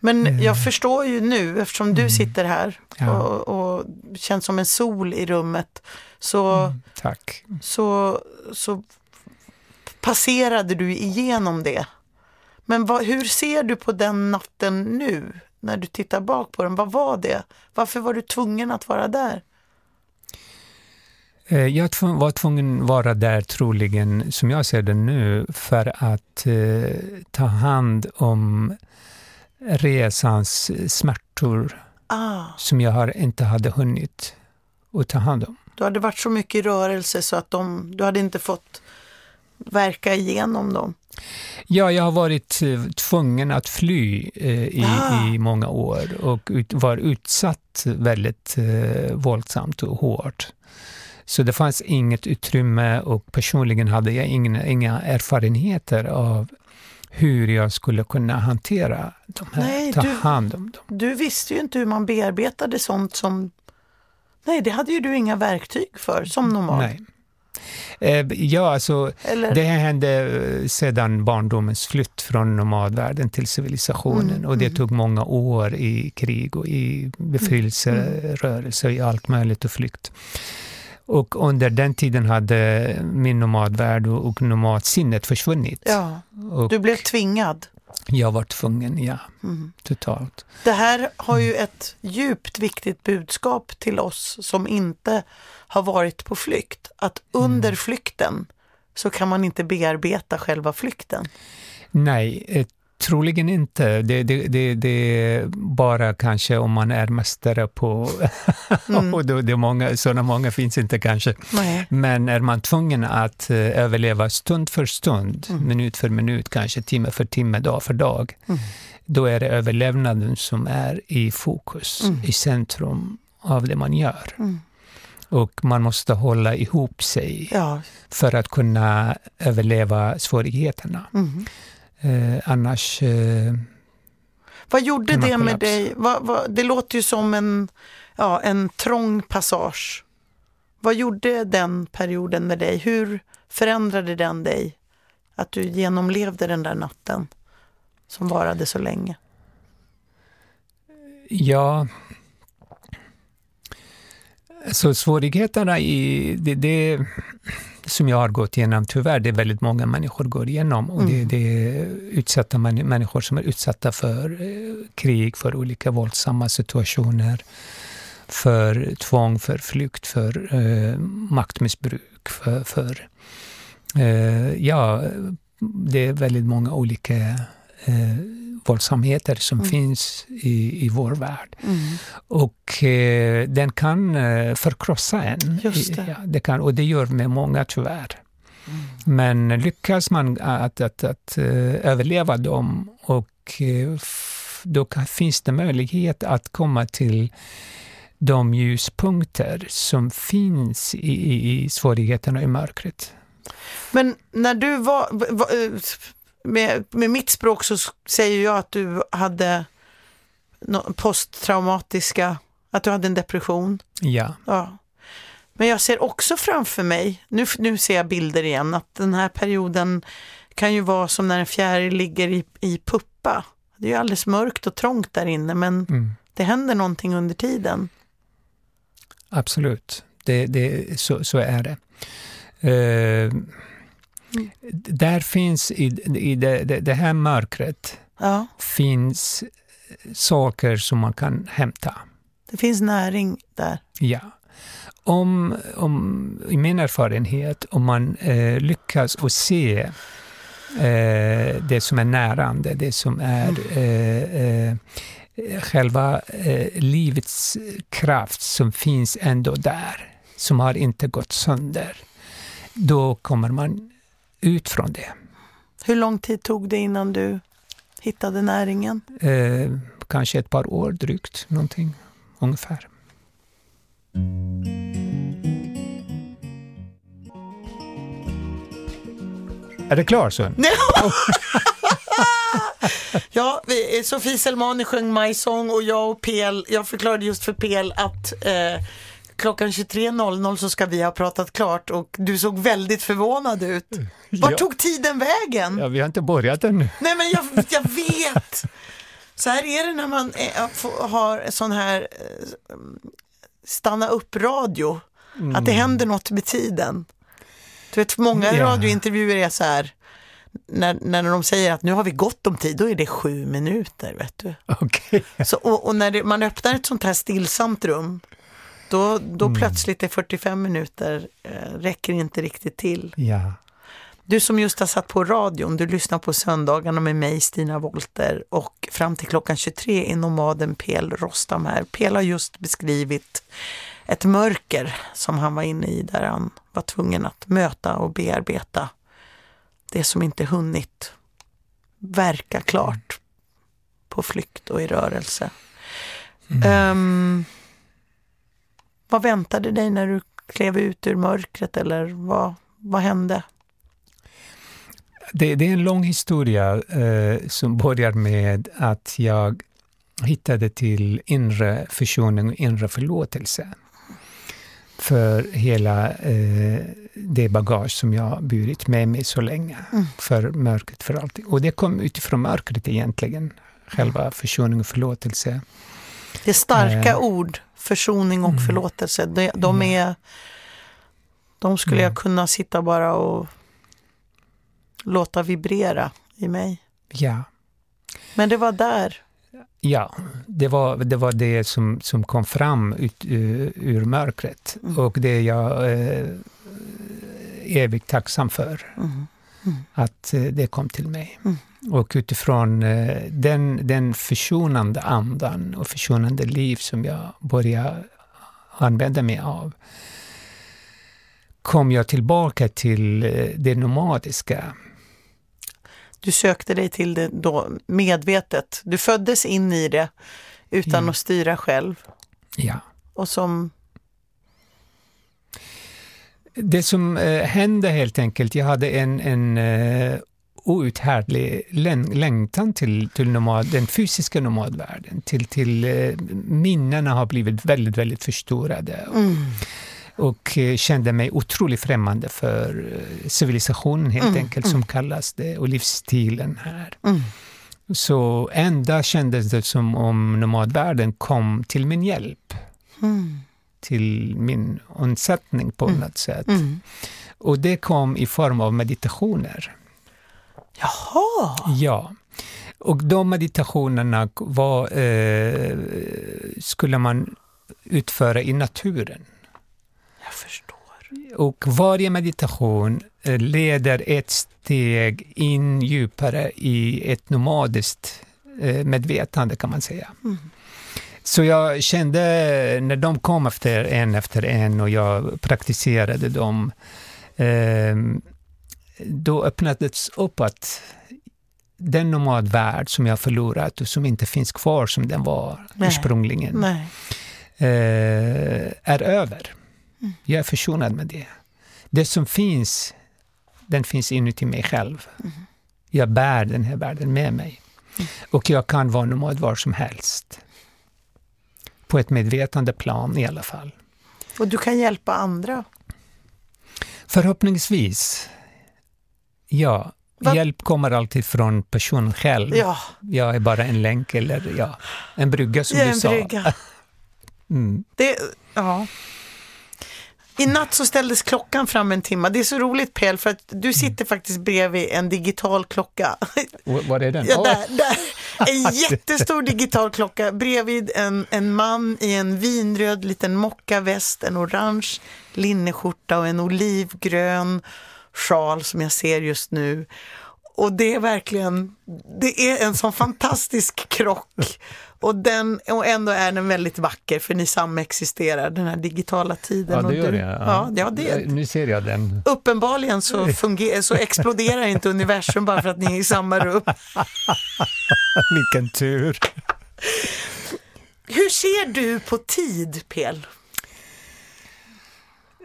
Men eh. jag förstår ju nu, eftersom du mm. sitter här ja. och, och känns som en sol i rummet, så, mm, så, så passerade du igenom det. Men vad, hur ser du på den natten nu, när du tittar bak på den? Vad var det? Varför var du tvungen att vara där? Eh, jag var tvungen att vara där troligen, som jag ser det nu, för att eh, ta hand om resans smärtor ah. som jag har, inte hade hunnit att ta hand om. Du hade varit så mycket i rörelse så att de, du hade inte fått verka igenom dem? Ja, jag har varit eh, tvungen att fly eh, i, ah. i många år och ut, var utsatt väldigt eh, våldsamt och hårt. Så det fanns inget utrymme och personligen hade jag inga, inga erfarenheter av hur jag skulle kunna hantera de här, Nej, ta du, hand om dem. Du visste ju inte hur man bearbetade sånt som... Nej, det hade ju du inga verktyg för som normal. Nej. Eh, ja, alltså, Eller? det hände eh, sedan barndomens flytt från nomadvärlden till civilisationen. Mm, och det mm. tog många år i krig och i befrielserörelse, mm. i allt möjligt och flykt. Och under den tiden hade min nomadvärld och nomadsinnet försvunnit. Ja, och du blev tvingad. Jag var tvungen, ja. Mm. Totalt. Det här har ju ett djupt viktigt budskap till oss som inte har varit på flykt. Att under mm. flykten så kan man inte bearbeta själva flykten. Nej, troligen inte. Det, det, det, det är bara kanske om man är mästare på... Mm. och det, det många, sådana många finns inte kanske. Nej. Men är man tvungen att uh, överleva stund för stund, mm. minut för minut, kanske timme för timme, dag för dag, mm. då är det överlevnaden som är i fokus, mm. i centrum av det man gör. Mm. Och man måste hålla ihop sig ja. för att kunna överleva svårigheterna. Eh, annars... Eh, vad gjorde det med dig? Vad, vad, det låter ju som en, ja, en trång passage. Vad gjorde den perioden med dig? Hur förändrade den dig? Att du genomlevde den där natten som varade så länge? Ja, så svårigheterna i det, det, som jag har gått igenom, tyvärr, det är väldigt många människor går igenom. Och mm. det, det, är utsatta människor som är utsatta för eh, krig, för olika våldsamma situationer, för tvång, för flykt, för eh, maktmissbruk, för, för eh, ja, det är väldigt många olika eh, våldsamheter som mm. finns i, i vår värld. Mm. Och eh, den kan eh, förkrossa en. Just det. Ja, det kan, och det gör med många tyvärr. Mm. Men lyckas man att, att, att, uh, överleva dem och uh, då finns det möjlighet att komma till de ljuspunkter som finns i, i, i svårigheterna i mörkret. Men när du var, var med, med mitt språk så säger jag att du hade posttraumatiska, att du hade en depression. Ja. ja. Men jag ser också framför mig, nu, nu ser jag bilder igen, att den här perioden kan ju vara som när en fjäril ligger i, i puppa. Det är ju alldeles mörkt och trångt där inne men mm. det händer någonting under tiden. absolut. Det, det, så, så är det. Uh. Där finns i, i det, det, det här mörkret ja. finns saker som man kan hämta. Det finns näring där. Ja. Om, om, I min erfarenhet, om man eh, lyckas att se eh, det som är närande, det som är mm. eh, eh själva eh, livets kraft som finns ändå där, som har inte gått sönder, då kommer man ut från det. Hur lång tid tog det innan du hittade näringen? Eh, kanske ett par år drygt, någonting ungefär. Är det klart så? ja, Sofie Selmani sjöng My Song och jag och Pel, jag förklarade just för Pel att eh, klockan 23.00 så ska vi ha pratat klart och du såg väldigt förvånad ut. Var ja. tog tiden vägen? Ja, vi har inte börjat ännu. Nej, men jag, jag vet. Så här är det när man är, har sån här eh, stanna upp-radio. Mm. Att det mm. händer något med tiden. Du vet, många yeah. radiointervjuer är så här, när, när de säger att nu har vi gott om tid, då är det sju minuter. vet du. Okay. Så, och, och när det, man öppnar ett sånt här stillsamt rum, då, då mm. plötsligt är 45 minuter eh, räcker inte riktigt till. Ja. Du som just har satt på radion, du lyssnar på söndagarna med mig, Stina Wolter och fram till klockan 23 är nomaden Pel Rostam här. Pel har just beskrivit ett mörker som han var inne i där han var tvungen att möta och bearbeta det som inte hunnit verka klart på flykt och i rörelse. Mm. Um, vad väntade dig när du klev ut ur mörkret eller vad, vad hände? Det, det är en lång historia eh, som börjar med att jag hittade till inre försoning och inre förlåtelse för hela eh, det bagage som jag burit med mig så länge. Mm. För mörkret, för alltid. Och det kom utifrån mörkret egentligen, själva försoning och förlåtelse. Det är starka eh. ord, försoning och mm. förlåtelse. De, de, är... De skulle jag kunna sitta bara och låta vibrera i mig. Ja. Men det var där. Ja, det var det, var det som, som kom fram ut, ur, ur mörkret. Mm. Och det är jag eh, evigt tacksam för. Mm. Mm. Att eh, det kom till mig. Och utifrån eh, den, den försonande andan och försonande liv som jag började använda mig av kom jag tillbaka till eh, det nomadiska du sökte dig till det då medvetet. Du föddes in i det utan mm. att styra själv. Ja. Och som... Det som eh, hände helt enkelt, jag hade en, en outhärdlig längtan till, till nomad, den fysiska nomadvärlden. Till, till uh, minnena har blivit väldigt, väldigt förstorade. Mm och eh, kände mig otroligt främmande för eh, civilisationen helt mm, enkelt, mm. som kallas det, och livsstilen här. Mm. Så ända kändes det som om nomadvärlden kom till min hjälp. Mm. Till min undsättning på mm. något sätt. Mm. Och det kom i form av meditationer. Jaha! Ja. Och de meditationerna var, eh, skulle man utföra i naturen. Jag förstår. Och varje meditation eh, leder ett steg in djupare i ett nomadiskt eh, medvetande kan man säga. Mm. Så jag kände när de kom efter en efter en och jag praktiserade dem, eh, då öppnades upp att den nomadvärld som jag förlorat och som inte finns kvar som den var Nej. ursprungligen, Nej. är över. Mm. Jag är försonad med det. Det som finns, den finns inuti mig själv. Mm. Jag bär den här världen med mig. Mm. Och jag kan vara nomad var som helst. På ett medvetande plan i alla fall. Och du kan hjälpa andra? Förhoppningsvis. Ja, Va? hjälp kommer alltid från personen själv. Ja. Jag är bara en länk eller ja, en brygga som du sa. Brygga. mm. det, Ja. I natt så ställdes klockan fram en timme. Det är så roligt Pel, för att du sitter faktiskt bredvid en digital klocka. Var är den? Ja, där, där. En jättestor digital klocka bredvid en, en man i en vinröd liten mockaväst, en orange linneskjorta och en olivgrön sjal som jag ser just nu. Och det är verkligen, det är en sån fantastisk krock. Och, den, och ändå är den väldigt vacker för ni samexisterar, den här digitala tiden. Ja, det gör du, jag. Ja. Ja, det, Nu ser jag den. uppenbarligen så, funger, så exploderar inte universum bara för att ni är i samma rum. Vilken tur! Hur ser du på tid, Pel?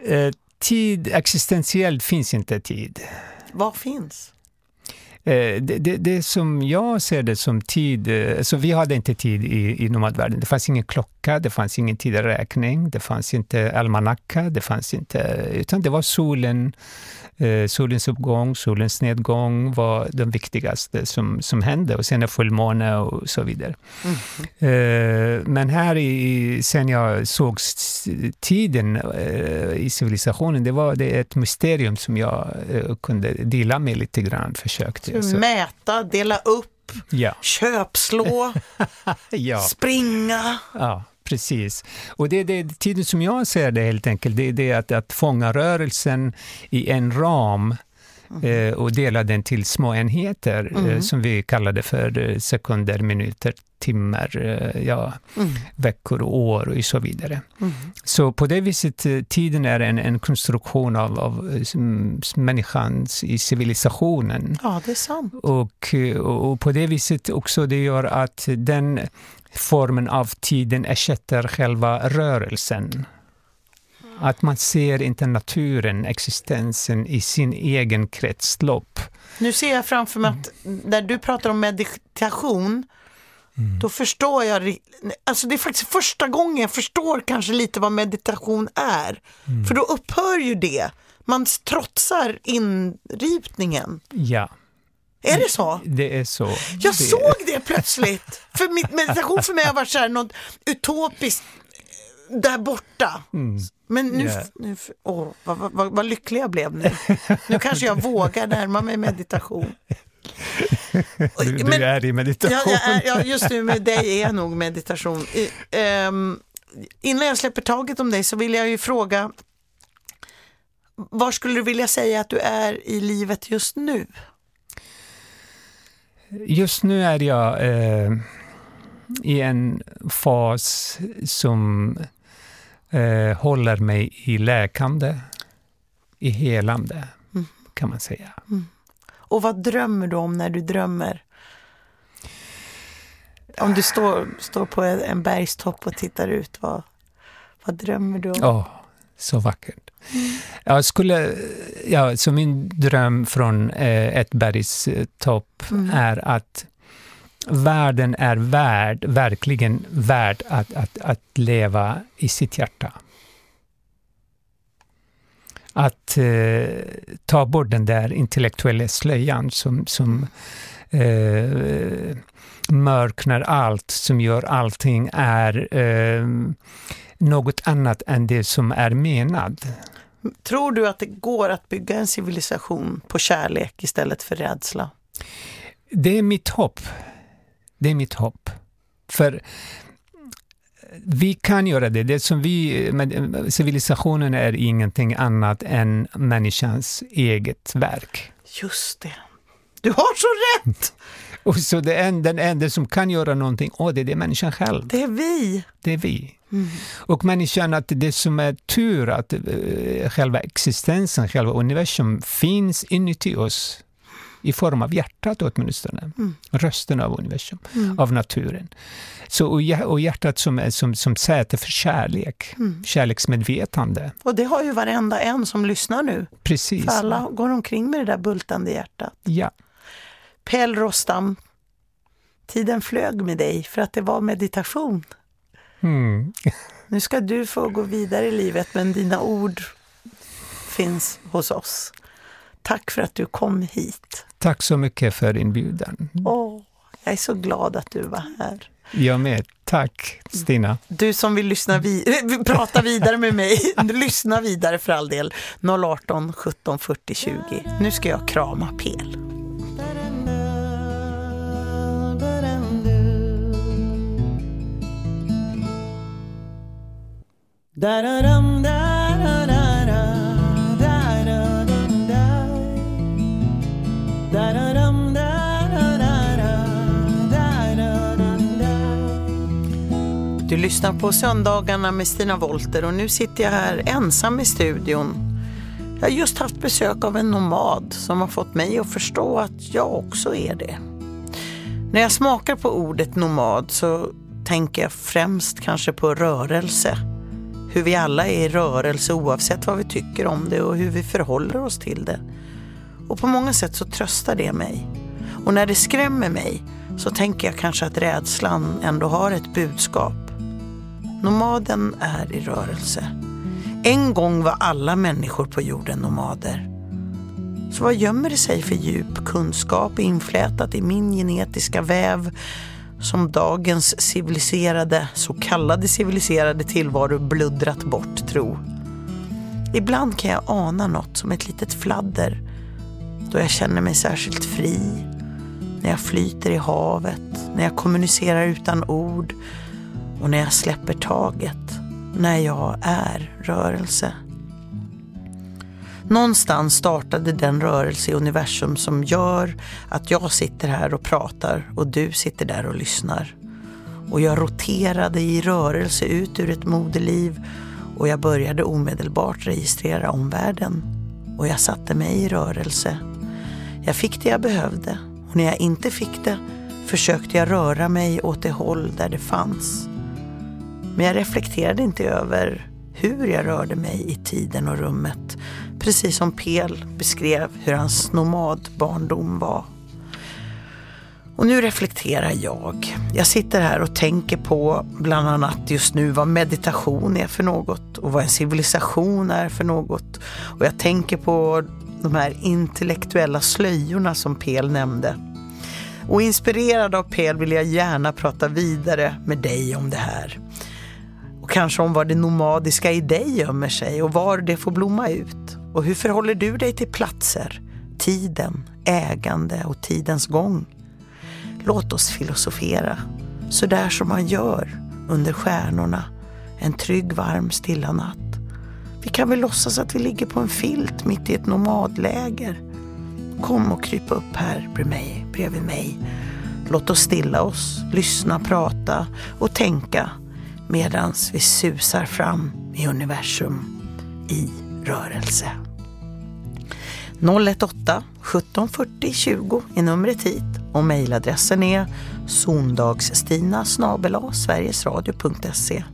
Eh, tid, existentiellt finns inte tid. Vad finns? Eh, det, det, det som jag ser det som tid, eh, så vi hade inte tid i, i nomadvärlden. Det fanns ingen klocka, det fanns ingen tideräkning, det fanns inte almanacka, det fanns inte, utan det var solen, eh, solens uppgång, solens nedgång var de viktigaste som, som hände och sen fullmåne och så vidare. Mm. Men här i, sen jag såg tiden i civilisationen, det var det ett mysterium som jag kunde dela med lite grann, försökte. Så. Mäta, dela upp, ja. köpslå, ja. springa. Ja, precis. Och det är det, tiden som jag ser det helt enkelt, det är det att, att fånga rörelsen i en ram Mm. eh, och dela den till små enheter Mm. som vi kallar det för eh, sekunder, minuter, timmar, ja, Mm. veckor och år och så vidare. Mm. Så på det viset, tiden är en, en konstruktion av, av människans i civilisationen. Ja, det är sant. Och, och på det viset också det gör att den formen av tiden ersätter själva rörelsen. Att man ser inte naturen, existensen i sin egen kretslopp. Nu ser jag framför mig att när du pratar om meditation, Mm. då förstår jag, alltså det är faktiskt första gången jag förstår kanske lite vad meditation är. Mm. För då upphör ju det. Man trotsar inripningen. Ja, Är det så? det är så. Jag det, såg det plötsligt. För meditation för mig har varit så här något utopiskt eh, där borta. Mm. Men nu, Ja. nu åh, vad, vad, vad, lycklig jag blev nu. Nu kanske jag vågar närma mig meditation. Du, du Men- är i Ja, meditation. jag är, ja, just nu med dig är jag nog meditation. I, ehm, innan jag släpper taget om dig så vill jag ju fråga, var skulle du vilja säga att du är i livet just nu? Just nu är jag eh, i en fas som eh, håller mig i läkande, i helande, Mm. kan man säga. Och vad drömmer du om när du drömmer? Om du står, står på en bergstopp och tittar ut, vad, vad drömmer du om? Åh, så vackert. Jag skulle, ja, så min dröm från eh, ett bergstopp Mm. är att världen är värd, verkligen värd att, att, att leva i sitt hjärta. Att eh, ta bort den där intellektuella slöjan som, som eh, mörknar allt, som gör allting är eh, något annat än det som är menad. Tror du att det går att bygga en civilisation på kärlek istället för rädsla? Det är mitt hopp. Det är mitt hopp. För vi kan göra det. Det som vi, civilisationen är ingenting annat än människans eget verk. Just det. Du har så rätt! Och så det en, den enda som kan göra någonting, åh, det är det människan själv. Det är vi. Det är vi. Mm. Och människan, att det som är tur, att eh, själva existensen, själva universum finns inuti oss i form av hjärtat åtminstone. Mm. Rösten av universum, Mm. av naturen. Så, och hjärtat som, är, som, som säte för kärlek, Mm. kärleksmedvetande. Och det har ju varenda en som lyssnar nu. Precis. För alla går omkring med det där bultande hjärtat. Ja. Pell Rostam, tiden flög med dig för att det var meditation. Mm. Nu ska du få gå vidare i livet men dina ord finns hos oss. Tack för att du kom hit. Tack så mycket för inbjudan. Åh, jag är så glad att du var här. Jag med. Tack Stina. Du som vill lyssna vi prata vidare med mig, lyssna vidare för all del. 018 17 40 20. Nu ska jag krama Pel. Du lyssnar på Söndagarna med Stina Volter och nu sitter jag här ensam i studion. Jag har just haft besök av en nomad som har fått mig att förstå att jag också är det. När jag smakar på ordet nomad så tänker jag främst kanske på rörelse hur vi alla är i rörelse oavsett vad vi tycker om det och hur vi förhåller oss till det. Och på många sätt så tröstar det mig. Och när det skrämmer mig så tänker jag kanske att rädslan ändå har ett budskap. Nomaden är i rörelse. En gång var alla människor på jorden nomader. Så vad gömmer det sig för djup kunskap inflätat i min genetiska väv som dagens civiliserade, så kallade civiliserade tillvaro bluddrat bort tro. Ibland kan jag ana något som ett litet fladder då jag känner mig särskilt fri, när jag flyter i havet, när jag kommunicerar utan ord och när jag släpper taget, när jag är rörelse. Någonstans startade den rörelse i universum som gör att jag sitter här och pratar och du sitter där och lyssnar. Och jag roterade i rörelse ut ur ett moderliv och jag började omedelbart registrera omvärlden. Och jag satte mig i rörelse. Jag fick det jag behövde och när jag inte fick det försökte jag röra mig åt det håll där det fanns. Men jag reflekterade inte över hur jag rörde mig i tiden och rummet Precis som Pel beskrev hur hans nomadbarndom var. Och nu reflekterar jag. Jag sitter här och tänker på bland annat just nu vad meditation är för något och vad en civilisation är för något. Och jag tänker på de här intellektuella slöjorna som Pel nämnde. Och inspirerad av Pel vill jag gärna prata vidare med dig om det här. Kanske om var det nomadiska i dig gömmer sig och var det får blomma ut. Och hur förhåller du dig till platser, tiden, ägande och tidens gång? Låt oss filosofera, så där som man gör under stjärnorna en trygg, varm, stilla natt. Vi kan väl låtsas att vi ligger på en filt mitt i ett nomadläger. Kom och kryp upp här bredvid mig. Låt oss stilla oss, lyssna, prata och tänka medans vi susar fram i universum i rörelse. 018 1740 20 är numret hit och mejladressen är sondagsstina sverigesradio.se.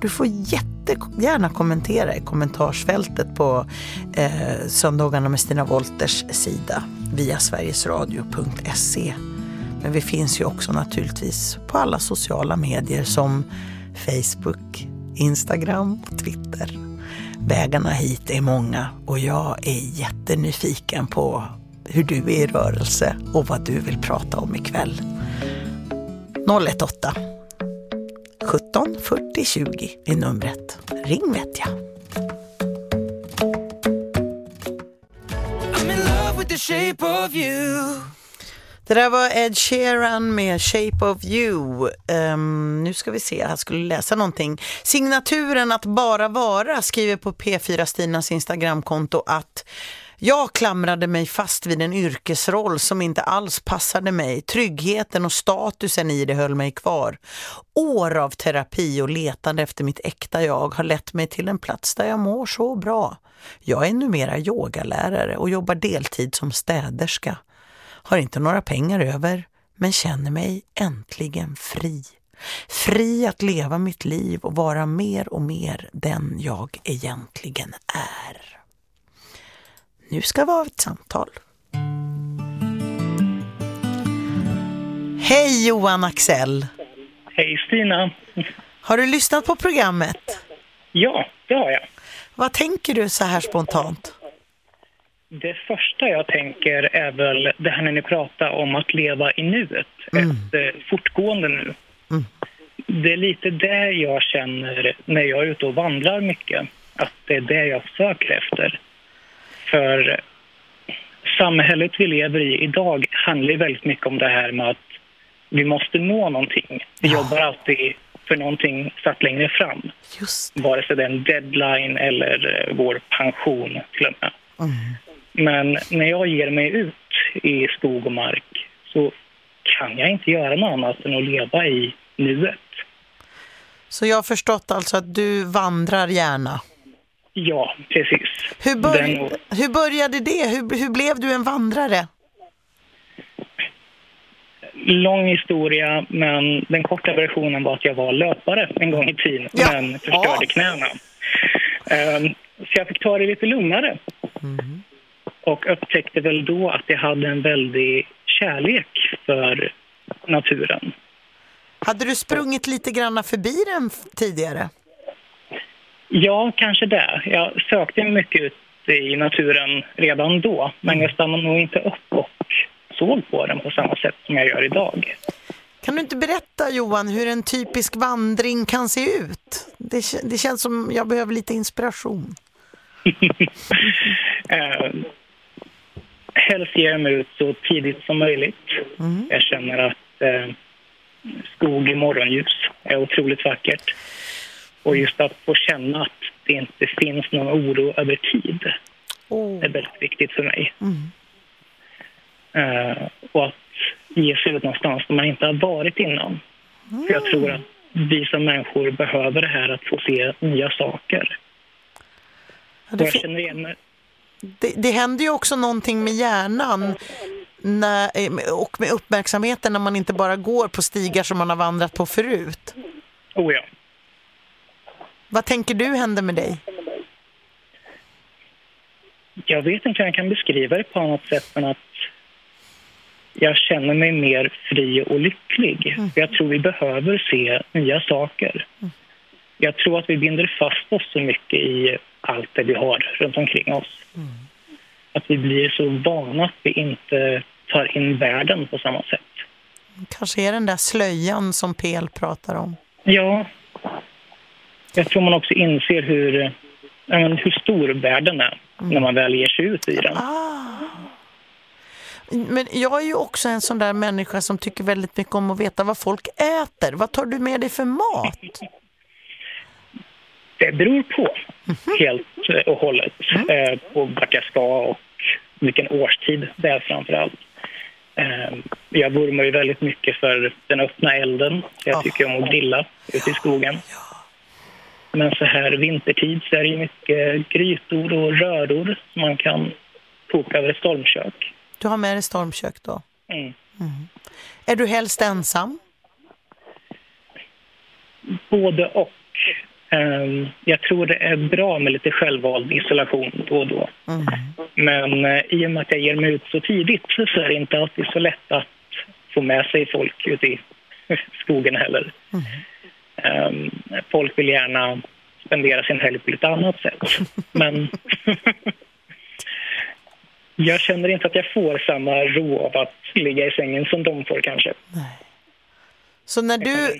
Du får jättegärna kommentera i kommentarsfältet på eh, Söndagarna med Stina Wolters sida via sverigesradio.se. Men vi finns ju också naturligtvis på alla sociala medier som Facebook, Instagram och Twitter. Vägarna hit är många och jag är jättenyfiken på hur du är i rörelse och vad du vill prata om ikväll. 018 17 40 20 är numret. Ring vet jag. I'm in love with the shape of you det där var Ed Sheeran med Shape of You. Um, nu ska vi se, jag skulle läsa någonting. Signaturen att bara vara skriver på P4 Stinas Instagramkonto att jag klamrade mig fast vid en yrkesroll som inte alls passade mig. Tryggheten och statusen i det höll mig kvar. År av terapi och letande efter mitt äkta jag har lett mig till en plats där jag mår så bra. Jag är numera yogalärare och jobbar deltid som städerska har inte några pengar över, men känner mig äntligen fri. Fri att leva mitt liv och vara mer och mer den jag egentligen är. Nu ska vi ha ett samtal. Hej Johan Axel! Hej Stina! Har du lyssnat på programmet? Ja, det har jag. Vad tänker du så här spontant? Det första jag tänker är väl det här när ni pratar om att leva i nuet, mm. ett eh, fortgående nu. Mm. det är lite det jag känner när jag är ute och vandrar mycket. Att det är det jag söker efter. För samhället vi lever i idag handlar väldigt mycket om det här med att vi måste nå någonting. Vi ja. jobbar alltid för någonting satt längre fram. Just Vare sig det är en deadline eller vår pension till och med. Mm. Men när jag ger mig ut i skog och mark så kan jag inte göra något annat än att leva i nuet. Så jag har förstått alltså att du vandrar gärna? Ja, precis. Hur, bör Den... hur började det? Hur, hur blev du en vandrare? Lång historia, men den korta versionen var att jag var löpare en gång i tiden, ja. men förstörde ja. knäna. Um, så jag fick ta det lite lugnare. Mm. Och upptäckte väl då att jag hade en väldig kärlek för naturen. Hade du sprungit lite grann förbi den tidigare? Ja, kanske det. Jag sökte mycket ut i naturen redan då, men jag stannade nog inte upp och såg på den på samma sätt som jag gör idag. Kan du inte berätta, Johan, hur en typisk vandring kan se ut? Det, det känns som jag behöver lite inspiration. helst ger jag mig ut så tidigt som möjligt. Mm. Jag känner att uh, skog i morgonljus är otroligt vackert. Och just att få känna att det inte finns någon oro över tid oh. är väldigt viktigt för mig. Mm. Uh, och att ge sig ut någonstans där man inte har varit innan. Mm. För jag tror att vi som människor behöver det här att få se nya saker. Ja, det, jag känner igen det, det händer ju också någonting med hjärnan när, eh, och med uppmärksamheten när man inte bara går på stigar som man har vandrat på förut. Oh ja. Vad tänker du händer med dig? Jag vet inte hur jag kan beskriva det på annat sätt än att jag känner mig mer fri och lycklig. Mm. Jag tror vi behöver se nya saker. Mm. Jag tror att vi binder fast oss så mycket i allt det vi har runt omkring oss. Mm. Att vi blir så vana att vi inte tar in världen på samma sätt. Kanske är den där slöjan som Pel pratar om. Ja. Jag tror man också inser hur, hur stor världen är mm. när man väl ger sig ut i den. Ah. Men jag är ju också en sån där människa som tycker väldigt mycket om att veta vad folk äter. Vad tar du med dig för mat? Det beror på helt och hållet mm. eh, på vart jag ska och vilken årstid det är framför allt. Eh, jag vurmar ju väldigt mycket för den öppna elden. Jag oh. tycker om att grilla ute i skogen. Men så här vintertid så är det mycket grytor och röror som man kan koka över ett stormkök. Du har med dig stormkök då? Mm. Mm. Är du helst ensam? Både och. Ehm, jag tror det är bra med lite självvald isolation då och då. Mm. Men eh, i och med att jag ger mig ut så tidigt så är det inte alltid så lätt att få med sig folk ute i skogen heller. Mm. Um, folk vill gärna spendera sin helg på lite annat sätt. Men jag känner inte att jag får samma ro av att ligga i sängen som de får kanske. Nej. Så när du,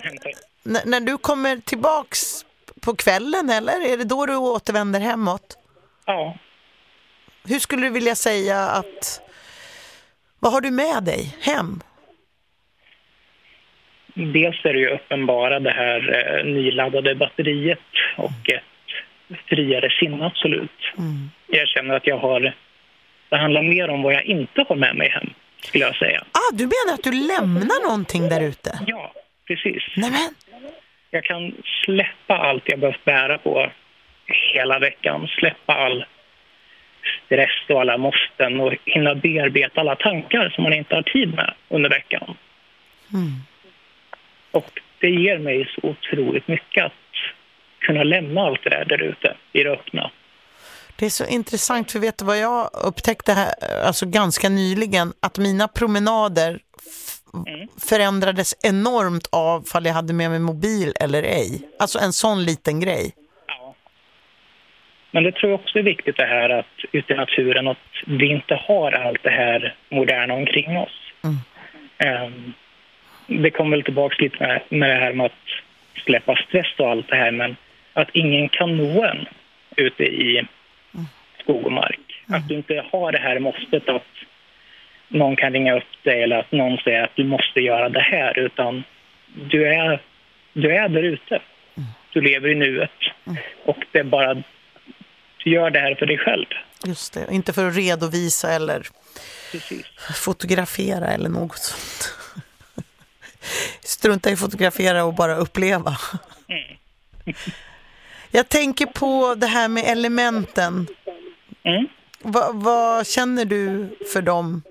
när du kommer tillbaks på kvällen eller är det då du återvänder hemåt? Ja. Hur skulle du vilja säga att vad har du med dig hem? Dels är det ju uppenbara det här eh, nyladdade batteriet och ett friare sinne absolut. Mm. Jag känner att jag har det handlar mer om vad jag inte har med mig hem, skulle jag säga. Ah, du menar att du lämnar någonting där ute? Ja, precis. Nämen. Jag kan släppa allt jag behövt bära på hela veckan. Släppa all stress och alla måsten och hinna bearbeta alla tankar som man inte har tid med under veckan. Mm. Och det ger mig så otroligt mycket att kunna lämna allt det där ute i det öppna. Det är så intressant för vet du vad jag upptäckte här, alltså ganska nyligen att mina promenader mm. förändrades enormt av fall jag hade med mig mobil eller ej. Alltså en sån liten grej. Ja. Men det tror jag också är viktigt det här att ute i naturen att vi inte har allt det här moderna omkring oss. Mm. Um, det kommer väl tillbaka lite med, med det här med att släppa stress och allt det här men att ingen kan nå en ute i skog och mark. Att du inte har det här måstet att någon kan ringa upp dig eller att någon säger att du måste göra det här utan du är, du är där ute. Du lever i nuet och det är bara du gör det här för dig själv. Just det, inte för att redovisa eller Precis. fotografera eller något sånt. Strunta i fotografera och bara uppleva. Mm. Jag tänker på det här med elementen. Mm. Va, vad känner du för dem?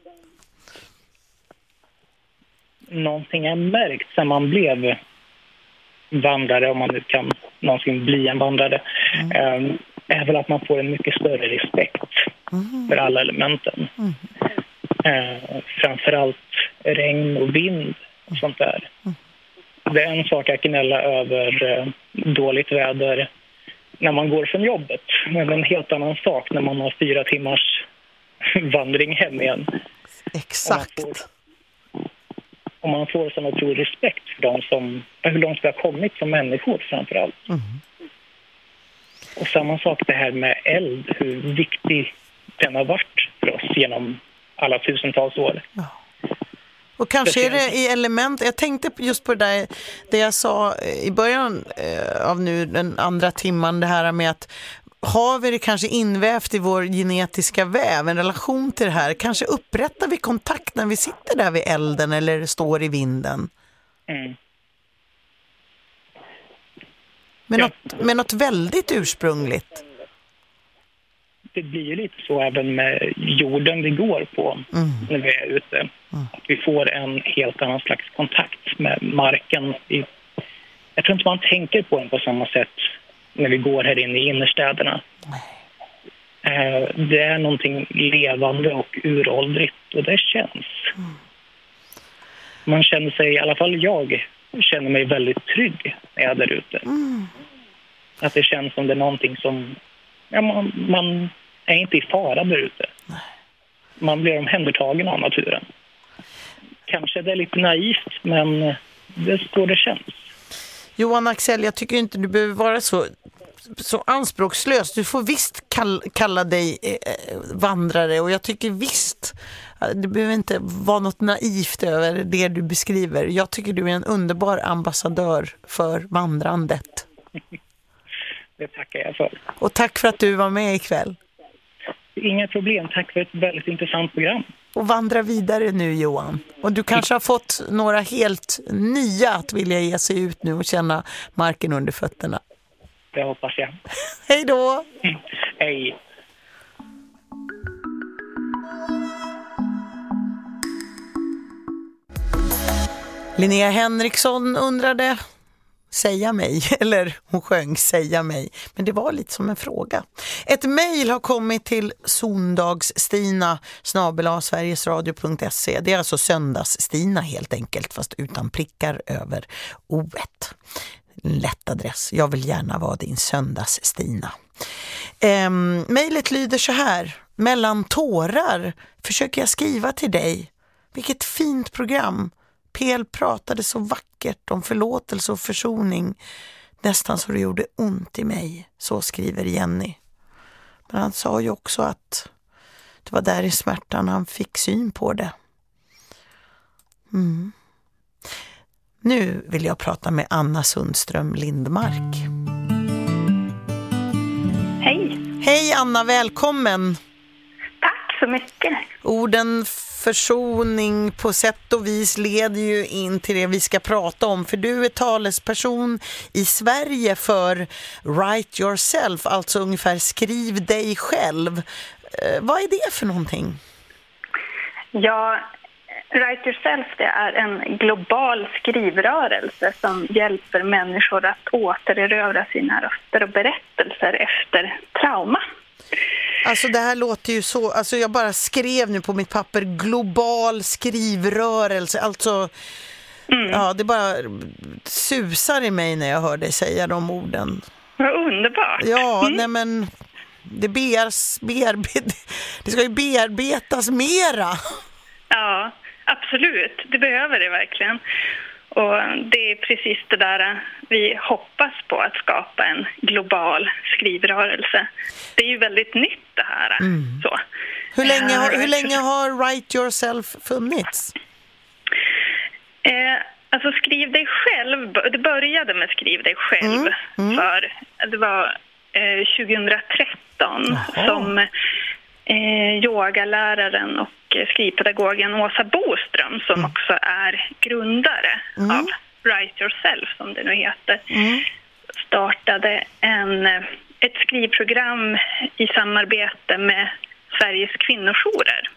Någonting jag märkt sen man blev vandrare, om man nu kan någonsin bli en vandrare, eh, är väl att man får en mycket större respekt för alla elementen. Eh, framförallt regn och vind och sånt där. Det är en sak att gnälla över eh, dåligt väder när man går från jobbet. Men en helt annan sak när man har fyra timmars vandring hem igen. Exakt. Och man får sån otrolig respekt för dem som, hur långt vi har kommit som människor framför allt. Och samma sak det här med eld, hur viktig den har varit för oss genom alla tusentals år. Och kanske är det i element, jag tänkte just på det där, det jag sa i början eh, av nu den andra timman, det här med att har vi det kanske invävt i vår genetiska väv, en relation till det här, kanske upprättar vi kontakt när vi sitter där vid elden eller står i vinden. Mm. Med, Ja. något, med något väldigt ursprungligt. Det blir ju lite så även med jorden vi går på när vi är ute. Att vi får en helt annan slags kontakt med marken. Jag tror inte man tänker på den på samma sätt när vi går här inne i innerstäderna. Eh, Det är någonting levande och uråldrigt och det känns. Man känner sig, i alla fall jag, känner mig väldigt trygg när jag är där ute. Att det känns som det är någonting som... Ja, man, man är inte i fara där ute. Man blir omhändertagen av naturen. Kanske det är lite naivt, men det är så det känns. Johan Axel, jag tycker inte du behöver vara så, så anspråkslös. Du får visst kall, kalla dig eh, vandrare och jag tycker visst, eh, det behöver inte vara något naivt över det du beskriver. Jag tycker du är en underbar ambassadör för vandrandet. Det tackar jag för. Och tack för att du var med ikväll. Inga problem. Tack för ett väldigt intressant program. Och vandra vidare nu Johan. Och du kanske har fått några helt nya att vilja ge sig ut nu och känna marken under fötterna. Det hoppas jag. Hej då! Hej. Linnea Henriksson undrade säga mig, eller hon sjöng säga mig, men det var lite som en fråga. Ett mejl har kommit till sondagsstina snabel-a sverigesradio.se. Det är alltså söndagsstina helt enkelt, fast utan prickar över o-et. Lätt adress. Jag vill gärna vara din söndagsstina. Ehm, mejlet lyder så här. Mellan tårar försöker jag skriva till dig. Vilket fint program. PL pratade så vackert om förlåtelse och försoning. Nästan så det gjorde ont i mig. Så skriver Jenny. Men han sa ju också att det var där i smärtan han fick syn på det. Mm. Nu vill jag prata med Anna Sundström Lindmark. Hej! Hej Anna, välkommen! Tack så mycket. Orden försoning på sätt och vis leder ju in till det vi ska prata om. För du är talesperson i Sverige för Write Yourself, alltså ungefär skriv dig själv. Eh, vad är det för någonting? Ja, Write Yourself det är en global skrivrörelse som hjälper människor att återerövra sina röster och berättelser efter trauma. Alltså det här låter ju så, alltså jag bara skrev nu på mitt papper global skrivrörelse, alltså ja det bara susar i mig när jag hör dig säga de orden. Vad underbart! Ja, nej men det, bears, bearbet, det ska ju bearbetas mera. Ja, absolut. Det behöver det verkligen. Och det är precis det där vi hoppas på, att skapa en global skrivrörelse. Det är ju väldigt nytt det här. Mm. Så. Hur, länge har, hur länge har Write Yourself funnits? Eh, alltså Skriv dig själv, det började med Skriv dig själv. Mm. Mm. för Det var eh, 2013 Jaha. som eh, yogaläraren och skrivpedagogen Åsa Boström som mm. också är grundare mm. av Write Yourself som det nu heter mm. startade en, ett skrivprogram i samarbete med Sveriges kvinnojourer.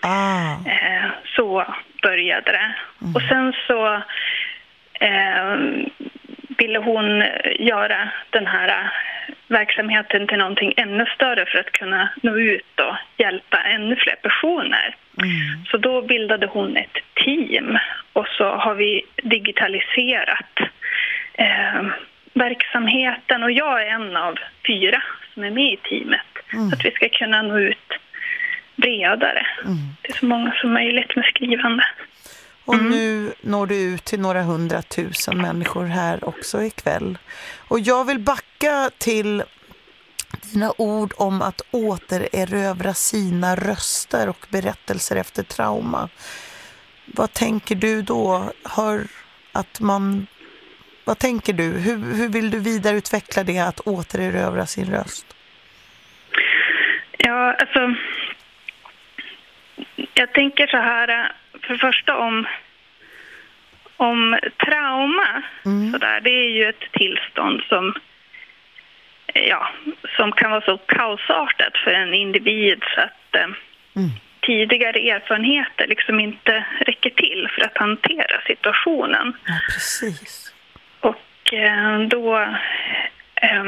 Ah. Eh, så började det. Mm. Och sen så eh, ville hon göra den här verksamheten till någonting ännu större för att kunna nå ut och hjälpa ännu fler personer. Mm. Så då bildade hon ett team och så har vi digitaliserat eh, verksamheten och jag är en av fyra som är med i teamet mm. så att vi ska kunna nå ut bredare mm. till så många som möjligt med skrivande. Och mm. nu når du ut till några hundratusen människor här också ikväll. Och jag vill backa till dina ord om att återerövra sina röster och berättelser efter trauma. Vad tänker du då? Har att man... Vad tänker du? Hur, hur vill du vidareutveckla det att återerövra sin röst? Ja, alltså... Jag tänker så här, för det första om, om trauma. Mm. Så där, det är ju ett tillstånd som ja, som kan vara så kaosartat för en individ så att eh, mm. tidigare erfarenheter liksom inte räcker till för att hantera situationen. Ja, precis. Och eh, då eh,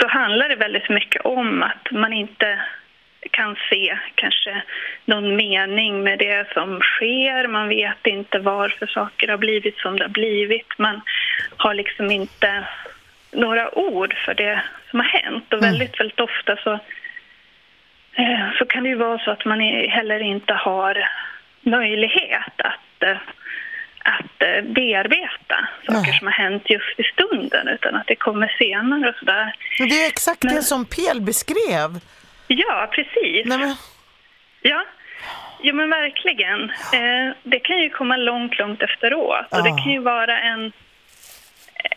så handlar det väldigt mycket om att man inte kan se kanske någon mening med det som sker. Man vet inte varför saker har blivit som det har blivit. Man har liksom inte några ord för det som har hänt. Och mm. väldigt, väldigt ofta så, eh, så kan det ju vara så att man heller inte har möjlighet att, eh, att eh, bearbeta saker som har hänt just i stunden utan att det kommer senare och sådär. Det är exakt men, det som Pel beskrev. Ja, precis. Nej, men... Ja. Jo, men verkligen. Eh, det kan ju komma långt, långt efteråt. Och det kan ju vara en,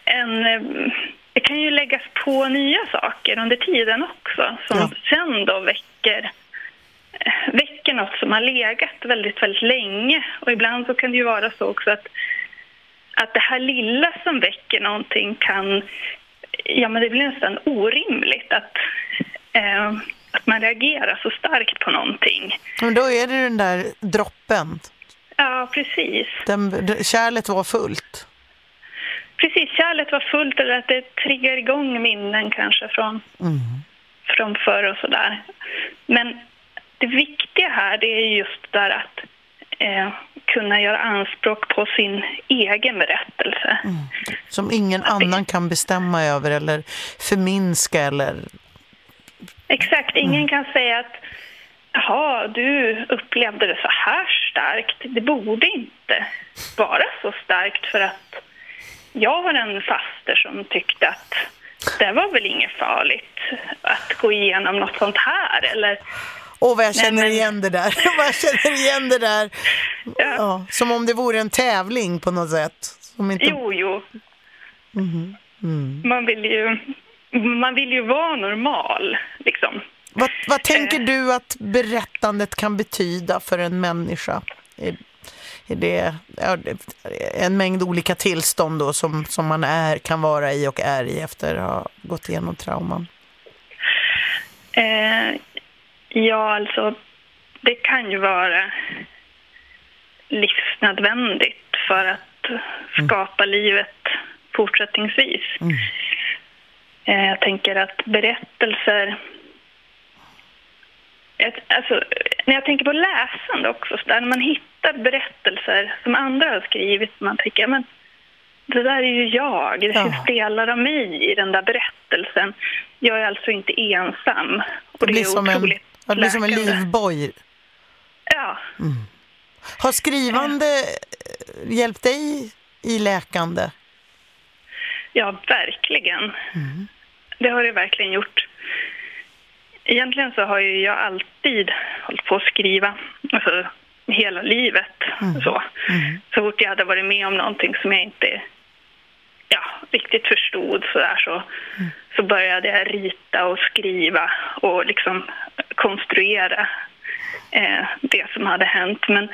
en det kan ju läggas på nya saker under tiden också som ja. sen då väcker, väcker något som har legat väldigt, väldigt länge. Och ibland så kan det ju vara så också att, att det här lilla som väcker någonting kan... Ja, men det blir nästan orimligt att, eh, att man reagerar så starkt på någonting. Men då är det den där droppen. Ja, precis. Den, kärlet var fullt precis, kärlet var fullt eller att det triggar igång minnen kanske från, mm. från förr och sådär. Men det viktiga här det är just där att eh, kunna göra anspråk på sin egen berättelse. Mm. Som ingen annan kan bestämma över eller förminska eller... Exakt, ingen mm. kan säga att Jaha, du upplevde det så här starkt. Det borde inte vara så starkt för att jag har en faster som tyckte att det var väl inget farligt att gå igenom något sånt här. Eller, Åh, vad jag känner Nej, men... igen det där. vad jag känner igen det där. Ja. ja. som om det vore en tävling på något sätt. Som inte... Jo, jo. Mm. Mm. Man, vill ju, man vill ju vara normal, liksom. Vad, vad tänker eh. du att berättandet kan betyda för en människa? det ja, en mängd olika tillstånd då som, som man är, kan vara i och är i efter att ha gått igenom trauman? Eh, ja, alltså det kan ju vara livsnödvändigt för att skapa mm. livet fortsättningsvis. Mm. Eh, jag tänker att berättelser Alltså, när jag tänker på läsande också, så där, man hittar berättelser som andra har skrivit, man tänker men det där är ju jag, det finns ja. delar av mig i den där berättelsen. Jag är alltså inte ensam. Och det, blir, det som en, det blir som en livboj. Ja. Mm. Har skrivande eh, hjälpt dig i läkande? Ja, verkligen. Mm. Det har det verkligen gjort. Egentligen så har ju jag alltid hållit på att skriva, alltså hela livet. Mm. Så. Mm. så fort jag hade varit med om någonting som jag inte ja, riktigt förstod så, där, så, mm. så började jag rita och skriva och liksom konstruera eh, det som hade hänt. Men,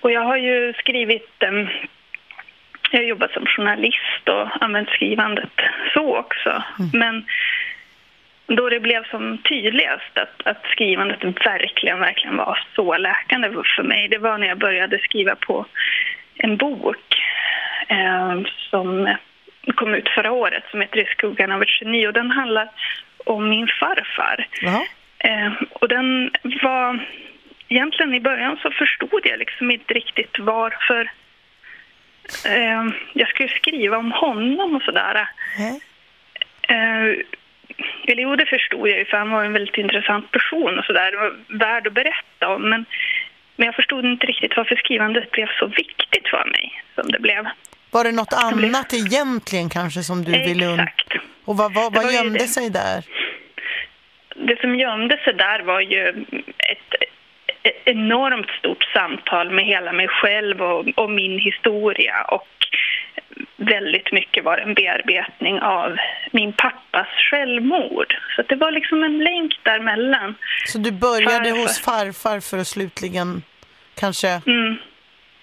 och jag har ju skrivit... Eh, jag har jobbat som journalist och använt skrivandet så också. Mm. Men då det blev som tydligast att, att skrivandet verkligen, verkligen var så läkande för mig, det var när jag började skriva på en bok eh, som kom ut förra året som heter I skuggan av ett geni och den handlar om min farfar. Eh, och den var... Egentligen i början så förstod jag liksom inte riktigt varför eh, jag skulle skriva om honom och sådär. Mm. Eh, eller jo, det förstod jag ju för han var en väldigt intressant person och sådär. Det var värd att berätta om. Men, men jag förstod inte riktigt varför skrivandet blev så viktigt för mig som det blev. Var det något annat det blev... egentligen kanske som du Exakt. ville... Exakt. Och vad, vad, vad gömde sig där? Det som gömde sig där var ju ett, ett enormt stort samtal med hela mig själv och, och min historia och väldigt mycket var en bearbetning av min pappas självmord. Så det var liksom en länk däremellan. Så du började farfar. hos farfar för att slutligen kanske... Mm.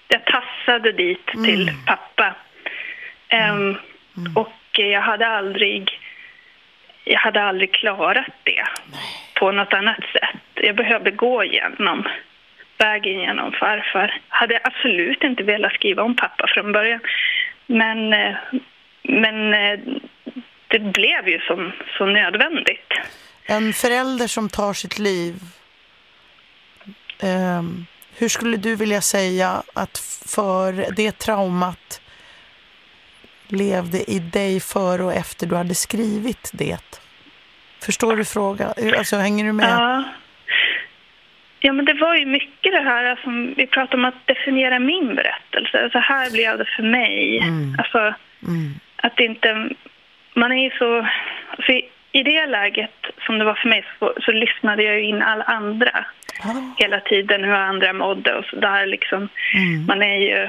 Jag tassade dit mm. till pappa. Um, mm. Och jag hade aldrig jag hade aldrig klarat det Nej på något annat sätt. Jag behövde gå igenom vägen genom farfar. Jag hade absolut inte velat skriva om pappa från början. Men, eh, men eh, det blev ju som, så nödvändigt. En förälder som tar sitt liv, eh, hur skulle du vilja säga att för det traumat levde i dig före och efter du hade skrivit det? Förstår du frågan? Alltså, hänger du med? Ja. Ja, men det var ju mycket det här som alltså, vi pratade om att definiera min berättelse. Så här blev det för mig. Mm. Alltså, mm. att inte... Man är ju så... Alltså, I det läget som det var för mig så, så lyssnade jag in alla andra ah. hela tiden, hur andra mådde och så där. Liksom. Mm. Man är ju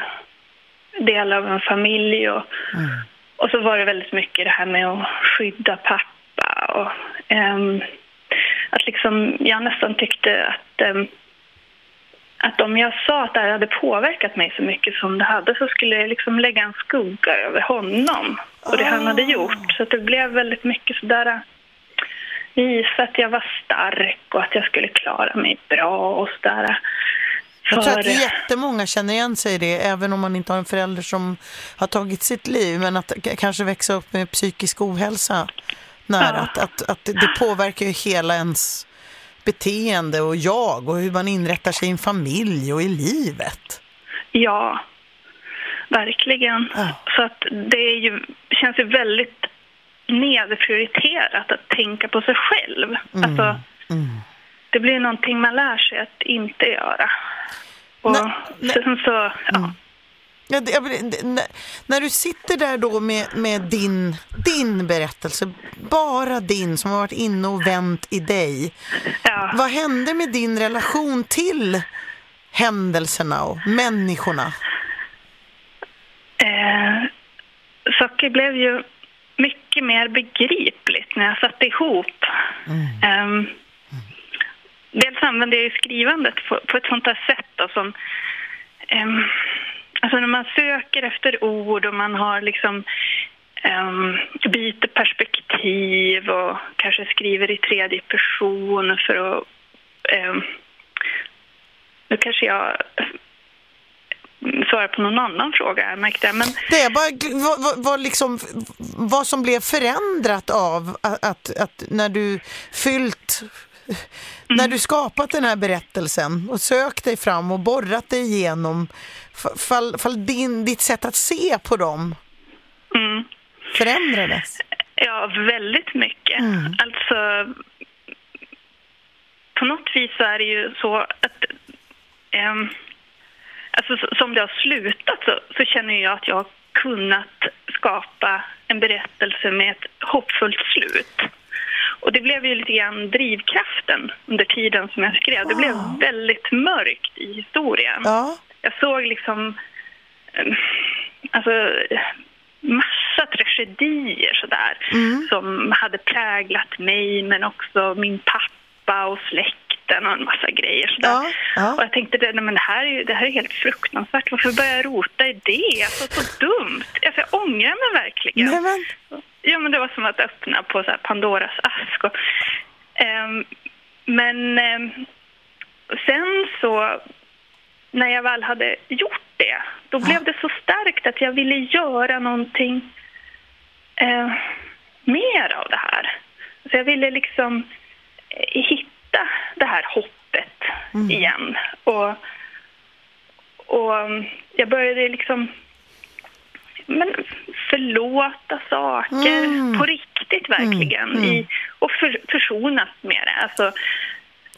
del av en familj och, mm. och så var det väldigt mycket det här med att skydda pappa och... Um, att liksom, jag nästan tyckte att, um, att om jag sa att det här hade påverkat mig så mycket som det hade så skulle jag liksom lägga en skugga över honom och det han hade ah. gjort. Så det blev väldigt mycket sådär visa att jag var stark och att jag skulle klara mig bra och sådär. Jag tror att jättemånga känner igen sig i det, även om man inte har en förälder som har tagit sitt liv, men att kanske växa upp med psykisk ohälsa nära. Att, att, att det påverkar ju hela ens beteende och jag och hur man inrättar sig i en familj och i livet. Ja, verkligen. Ja. Så att det är ju, känns ju väldigt nedprioriterat att tänka på sig själv. Mm. Alltså, mm. Det blir någonting man lär sig att inte göra. Och nej. sen så, ja. Mm. Ja, det, när, när du sitter där då med, med din, din berättelse, bara din som har varit inne och vänt i dig. Ja. Vad hände med din relation till händelserna och människorna? Eh, saker blev ju mycket mer begripligt när jag satte ihop. Mm. Um, dels använde jag ju skrivandet på, på ett sånt här sätt då, som um, Alltså när man söker efter ord och man har liksom um, byter perspektiv och kanske skriver i tredje person för att... Um, nu kanske jag svara på någon annan fråga jag märkte men det är bara vad, vad, liksom, vad som blev förändrat av att, att, att när du fyllt när du skapat den här berättelsen och sökt dig fram och borrat dig igenom, fall, fall din, ditt sätt att se på dem mm. förändrades? Ja, väldigt mycket. Mm. Alltså, på något vis så är det ju så att um, alltså, som det har slutat så, så känner jag att jag har kunnat skapa en berättelse med ett hoppfullt slut. Och det blev ju lite grann drivkraften under tiden som jag skrev. Det blev väldigt mörkt i historien. Ja. Jag såg liksom eh, alltså, massa tragedier sådär Mm. som hade präglat mig men också min pappa och släkten och en massa grejer sådär. Ja, ja. Och jag tänkte nej, men det, här är, det här är helt fruktansvärt. Varför börjar jag rota i det? Alltså, så dumt. Alltså, jag ångrar mig verkligen. Nej, men, Ja, men det var som att öppna på så här Pandoras ask. Och, ehm, men ehm, sen så, när jag väl hade gjort det, då blev det så starkt att jag ville göra någonting eh, mer av det här. Så jag ville liksom eh, hitta det här hoppet igen. Och, och mm, jag började liksom men förlåta saker Mm. på riktigt verkligen Mm, mm. I, och för, försonas med det. Alltså,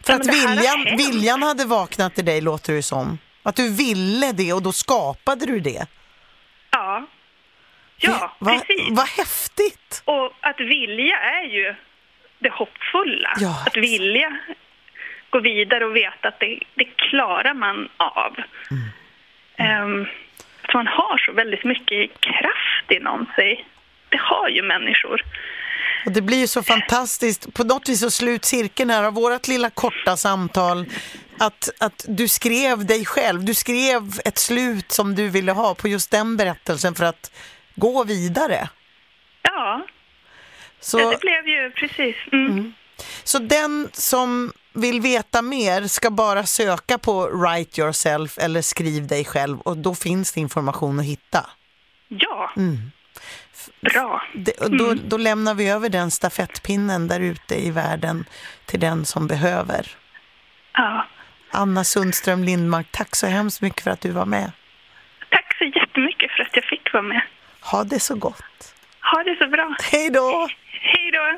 för att viljan, viljan hade vaknat i dig låter det som. Att du ville det och då skapade du det. Ja, ja Va, precis. vad häftigt! Och att vilja är ju det hoppfulla. Ja. Att vilja gå vidare och veta att det, det klarar man av. Mm. Ehm, att man har så väldigt mycket kraft inom sig. Det har ju människor. Och det blir ju så fantastiskt. På något vis så slut cirkeln här av vårt lilla korta samtal. Att, att du skrev dig själv. Du skrev ett slut som du ville ha på just den berättelsen för att gå vidare. Ja, Så, det blev ju precis. Mm. så den som vill veta mer ska bara söka på Write Yourself eller Skriv dig själv och då finns det information att hitta. Ja, Mm. bra. Och då, då lämnar vi över den stafettpinnen där ute i världen till den som behöver. Ja. Anna Sundström Lindmark, tack så hemskt mycket för att du var med. Tack så jättemycket för att jag fick vara med. Ha det så gott. Ha det så bra. Hej då! Hej då!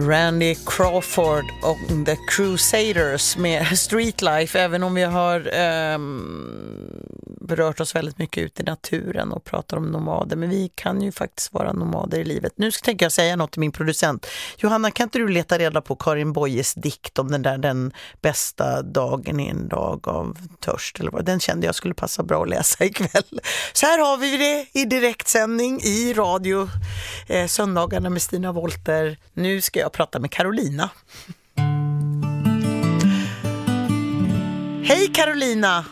Randy Crawford och The Crusaders med Streetlife, även om vi har ehm, berört oss väldigt mycket ut i naturen och pratar om nomader, men vi kan ju faktiskt vara nomader i livet. Nu ska tänker jag säga något till min producent. Johanna, kan inte du leta reda på Karin Boyes dikt om den där den bästa dagen i en dag av törst eller vad? Den kände jag skulle passa bra att läsa ikväll. Så här har vi det i direktsändning i radio eh, söndagarna med Stina Wolter. Nu ska jag prata med Carolina. Hej Carolina!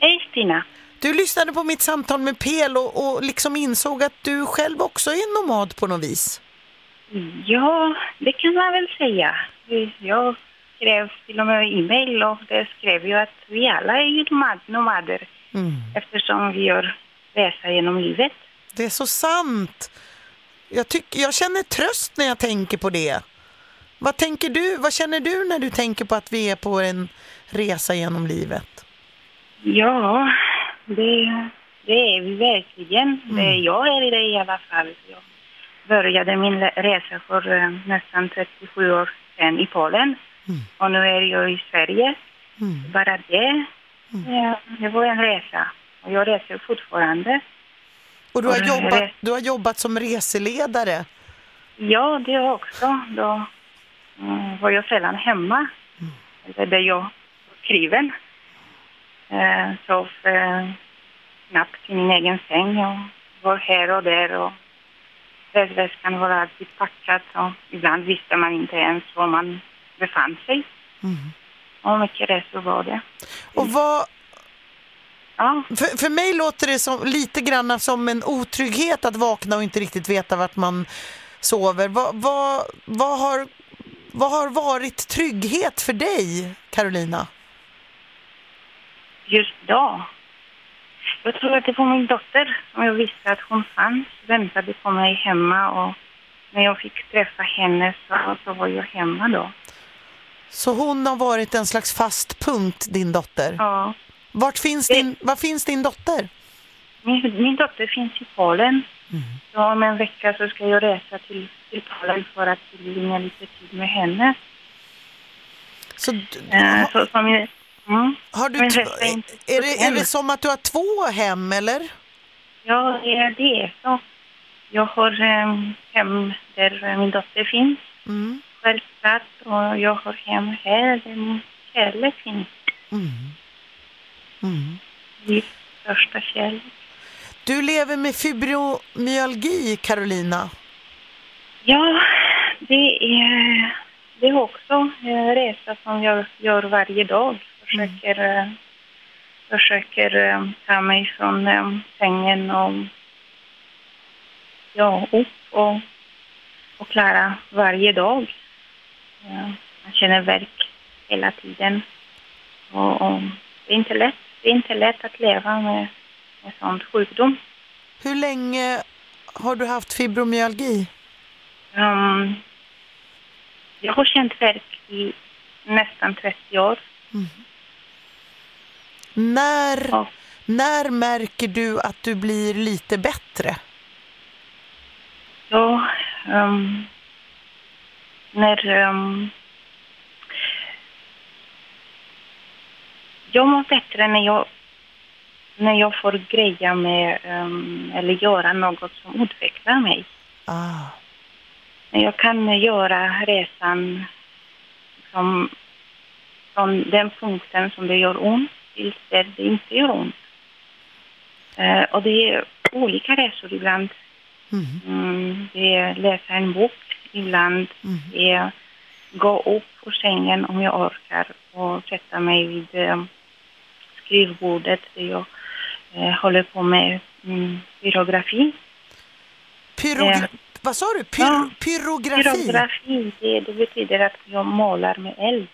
Hej Stina. Du lyssnade på mitt samtal med Pel och, och liksom insåg att du själv också är nomad på något vis. Ja, det kan man väl säga. Jag skrev till och med e-mail och det skrev ju att vi alla är ju nomad, nomader Mm. eftersom vi gör resa genom livet. Det är så sant. Jag, tycker, jag känner tröst när jag tänker på det. Vad tänker du? Vad känner du när du tänker på att vi är på en resa genom livet? Ja, det, det är vi verkligen. Det, jag är i det i alla fall. Jag började min resa för eh, nästan 37 år sedan i Polen Mm. och nu är jag i Sverige. Mm. Bara det, eh, det var en resa. Och jag reser fortfarande. Och du har, jobbat, du har jobbat som reseledare. Ja, det också. Då mm, var jag sällan hemma. Eller där jag var skriven. Eh, sov eh, knappt i min egen säng och var här och där. Och resväskan var alltid packad och ibland visste man inte ens var man befann sig. Mm. Och mycket resor var det. Och vad, Ja, för, för mig låter det som, lite grann som en otrygghet att vakna och inte riktigt veta vart man sover. Vad, vad, vad, har, vad har varit trygghet för dig, Carolina? just då. Jag tror att det var min dotter som jag visste att hon fanns, väntade på mig hemma och när jag fick träffa henne så, så var jag hemma då. Så hon har varit en slags fast punkt, din dotter. Ja. Vart finns din, var finns din dotter? Min, min dotter finns i Polen Så om en vecka så ska jag resa till, till Polen för att tillbringa lite tid med henne. Så, Eh, ha, så som jag, mm. har du är det, är det som att du har två hem eller? Ja, det är det. Så jag har eh, hem där min dotter finns, Mm. självklart. Och jag har hem här där min kärlek finns. Mm. Mm. Min största kärlek. Du lever med fibromyalgi, Carolina. Ja, det är, det är också en resa som jag gör varje dag. Försöker, eh, försöker eh, ta mig från eh, sängen och ja, upp och, och klara varje dag. Ja, man känner värk hela tiden. Och, och det, är inte lätt. Det är inte lätt att leva med, med sån sjukdom. Hur länge har du haft fibromyalgi? Um, jag har känt värk i nästan 30 år. När, Ja. när märker du att du blir lite bättre? Ja, ehm, när... ehm, jag mår bättre när jag, när jag får greja med ehm, eller göra något som utvecklar mig. Ah. När jag kan göra resan som, från den punkten som det gör ont till där det inte gör ont. Eh, och det är olika resor ibland. Mm. Mm, det är läsa en bok ibland. Mm. Det är gå upp ur sängen om jag orkar och sätta mig vid eh, skrivbordet jag eh, håller på med mm, pyrografi. Pyrogra- Eh. Vad sa du? Py- Ja. Pyrografi? Pyrografi, det, det betyder att jag målar med eld,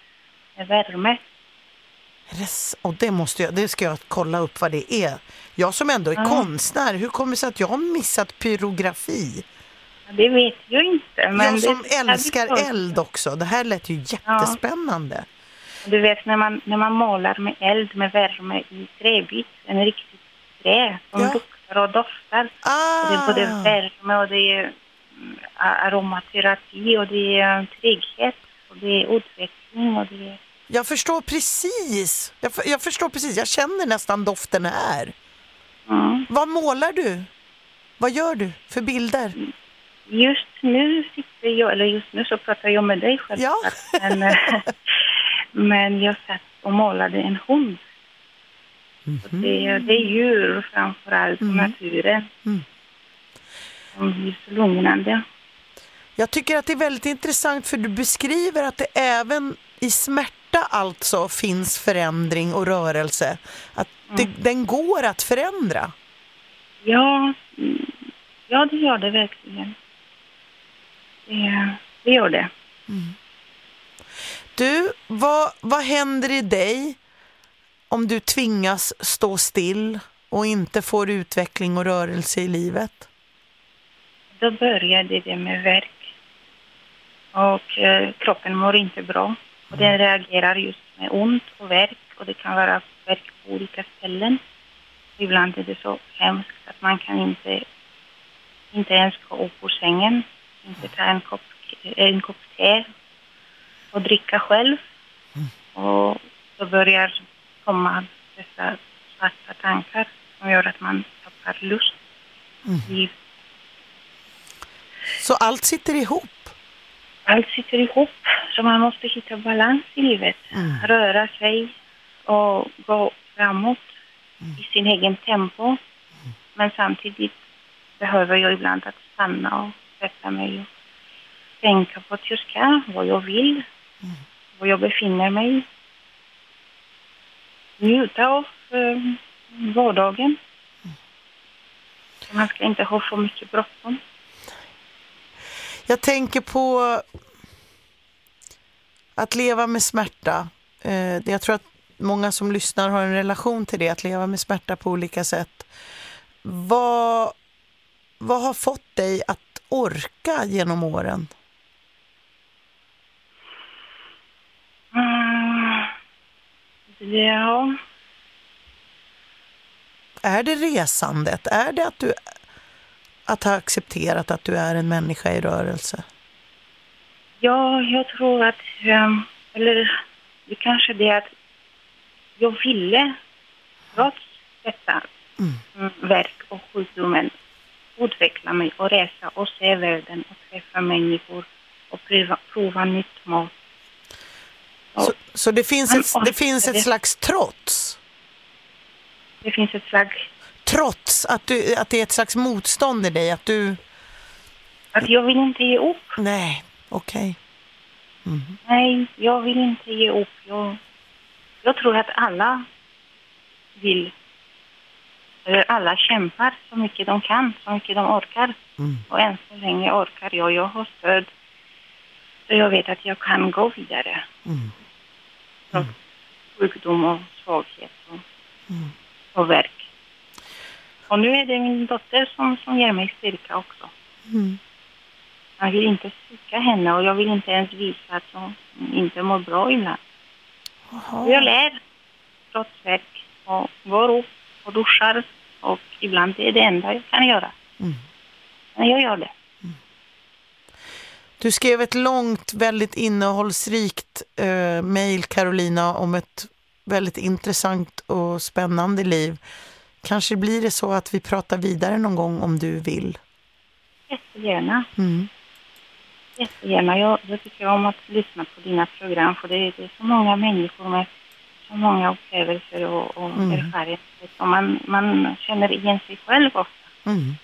med värme. Det Och det, måste jag, det ska jag kolla upp vad det är. Jag som ändå är Ja. konstnär, hur kommer det sig att jag har missat pyrografi? Det vet jag inte. Men jag det- som det- älskar eld också. Det här lät ju jättespännande. Du vet när man, när man målar med eld, med värme i träbit, en riktigt trä som Ja. luktar och doftar. Och det är Ah, både värme och det är mm, aromaterapi och det är trygghet och det är utveckling och det är... jag förstår precis. Jag, jag förstår precis. Jag känner nästan doften här. Mm. Vad målar du? Vad gör du för bilder? Just nu sitter jag, eller just nu så pratar jag med dig självklart. Men, eh, men jag satt och målade en hund. Och det, det är djur framför allt, Mm. naturen. Mm. Som blir så lugnande. Jag tycker att det är väldigt intressant för du beskriver att det även i smärta alltså finns förändring och rörelse. Att det, den går att förändra. Ja, mm, ja det gör det verkligen. Det, det gör det. Du, vad, vad händer i dig om du tvingas stå still och inte får utveckling och rörelse i livet? Då började det med värk. Och eh, kroppen mår inte bra. Och den reagerar just med ont och värk. Och det kan vara värk på olika ställen. Ibland är det så hemskt att man kan inte, inte ens gå upp ur sängen. Inte ta en kopp, en kopp te och dricka själv. Och då börjar komma dessa svarta tankar som gör att man tappar lust i livet. Så allt sitter ihop. allt sitter ihop. Så man måste hitta balans i livet. Mm. Röra sig och gå framåt i sin egen tempo. Men samtidigt behöver jag ibland att stanna och sätta mig och tänka på att jag ska, vad jag vill, Mm. var jag befinner mig. Njuta av eh, vardagen. Man ska inte ha för mycket bråttom. Jag tänker på att leva med smärta. Eh, Jag tror att många som lyssnar har en relation till det, att leva med smärta på olika sätt. Vad, vad har fått dig att orka genom åren? Ja, Är det resandet? Är det att du att ha accepterat att du är en människa i rörelse? Ja, jag tror att, um, eller det kanske det att jag ville, trots detta mm. verk och sjukdomen, utveckla mig och resa och se världen och träffa människor och prova, prova nytt mat. Så, så, det finns ett, det finns ett slags trots? Det finns ett slags... Trots att, du, att det är ett slags motstånd i dig? Att du... Att jag vill inte ge upp. Nej, okej. Okay. Mm. Nej, jag vill inte ge upp. Jag, jag tror att alla vill, alla kämpar så mycket de kan, så mycket de orkar. Mm. Och än så länge orkar jag. Jag har stöd. Så jag vet att jag kan gå vidare. Mm. Mm. Sjukdom och svaghet och, mm. och verk. Och nu är det min dotter som, som ger mig styrka också. Mm. Jag vill inte svika henne och jag vill inte ens visa att hon inte mår bra ibland. Aha. Jag lär trots verk och går upp och duschar och ibland är det enda jag kan göra. Mm. Men jag gör det. Du skrev ett långt, väldigt innehållsrikt eh, mejl, Carolina, om ett väldigt intressant och spännande liv. Kanske blir det så att vi pratar vidare någon gång om du vill. Jättegärna. Mm. Jättegärna. Jag, jag tycker om att lyssna på dina program för det, det är så många människor med så många upplevelser och, och mm. erfarenheter som man, man känner igen sig själv ofta. Mm.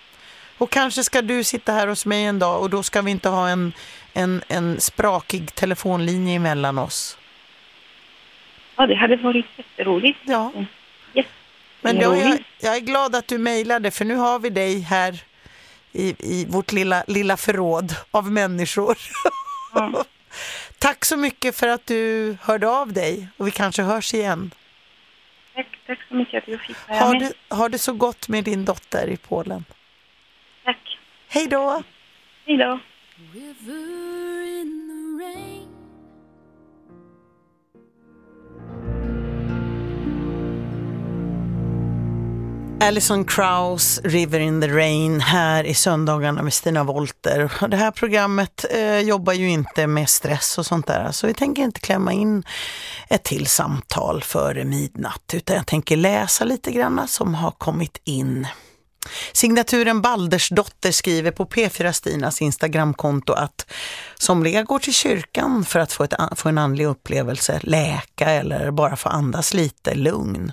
Och kanske ska du sitta här hos mig en dag och då ska vi inte ha en, en, en sprakig telefonlinje emellan oss. Ja, det hade varit jätteroligt. Ja. Yes. Men då, jag, jag är glad att du mejlade för nu har vi dig här i, i vårt lilla, lilla förråd av människor. Mm. tack så mycket för att du hörde av dig och vi kanske hörs igen. Tack, tack så mycket att jag fick vara har med. Du, har det så gott med din dotter i Polen. Hej då. Hej då. Alison Krauss, River in the Rain, här i söndagarna med Stina Wolter. Det här programmet eh, jobbar ju inte med stress och sånt där, så vi tänker inte klämma in ett till samtal före midnatt, utan jag tänker läsa lite grann som har kommit in. Signaturen Baldersdotter skriver på P4 Stinas Instagramkonto att somliga går till kyrkan för att få, ett, få en andlig upplevelse, läka eller bara få andas lite lugn.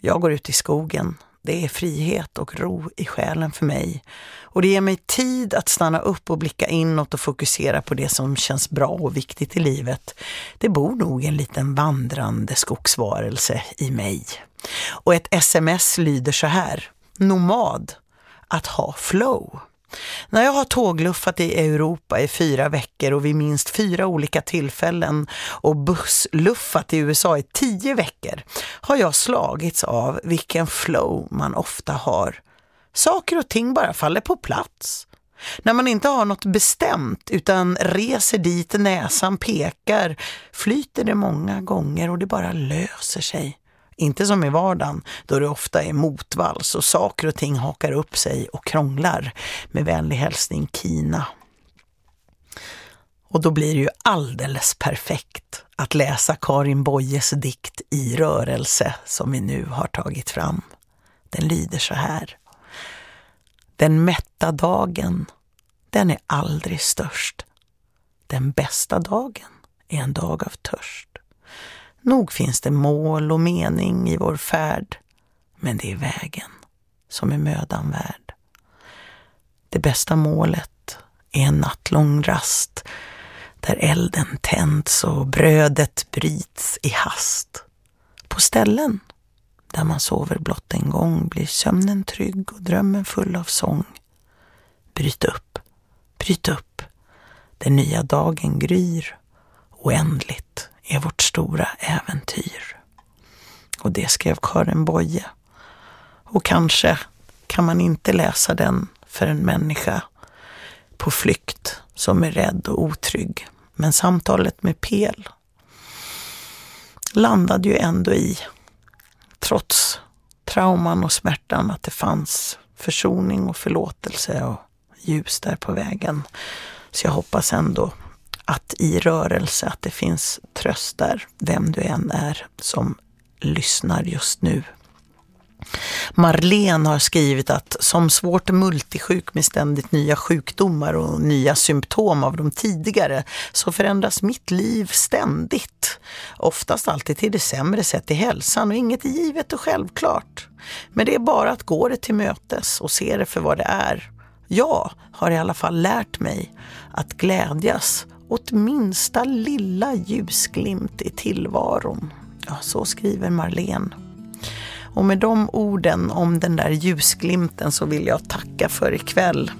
Jag går ut i skogen det är frihet och ro i själen för mig. Och det ger mig tid att stanna upp och blicka inåt och fokusera på det som känns bra och viktigt i livet. Det bor nog en liten vandrande skogsvarelse i mig. Och ett sms lyder så här. Nomad. Att ha flow. När jag har tågluffat i Europa i fyra veckor och vid minst fyra olika tillfällen och bussluffat i USA i tio veckor har jag slagits av vilken flow man ofta har. Saker och ting bara faller på plats. När man inte har något bestämt utan reser dit näsan pekar flyter det många gånger och det bara löser sig. Inte som i vardagen då det ofta är motvalls och saker och ting hakar upp sig och krånglar. Med vänlig hälsning Kina. Och då blir det ju alldeles perfekt att läsa Karin Boyes dikt I rörelse som vi nu har tagit fram. Den lyder så här. Den mätta dagen, den är aldrig störst. Den bästa dagen är en dag av törst. Nog finns det mål och mening i vår färd, men det är vägen som är mödan värd. Det bästa målet är en nattlång rast där elden tänds och brödet bryts i hast. På ställen där man sover blott en gång blir sömnen trygg och drömmen full av sång. Bryt upp, bryt upp. Den nya dagen gryr oändligt är vårt stora äventyr. Och det skrev Karin Boye. Och kanske kan man inte läsa den för en människa på flykt som är rädd och otrygg. Men samtalet med Pel landade ju ändå i, trots trauman och smärtan, att det fanns försoning och förlåtelse och ljus där på vägen. Så jag hoppas ändå att i rörelse, att det finns tröst där, vem du än är som lyssnar just nu. Marlene har skrivit att som svårt multisjuk med ständigt nya sjukdomar och nya symptom av de tidigare så förändras mitt liv ständigt. Oftast alltid till det sämre sett till hälsan och inget är givet och självklart. Men det är bara att gå det till mötes och se det för vad det är. Jag har i alla fall lärt mig att glädjas åt minsta lilla ljusglimt i tillvaron. Ja, så skriver Marlene. Och med de orden om den där ljusglimten så vill jag tacka för ikväll.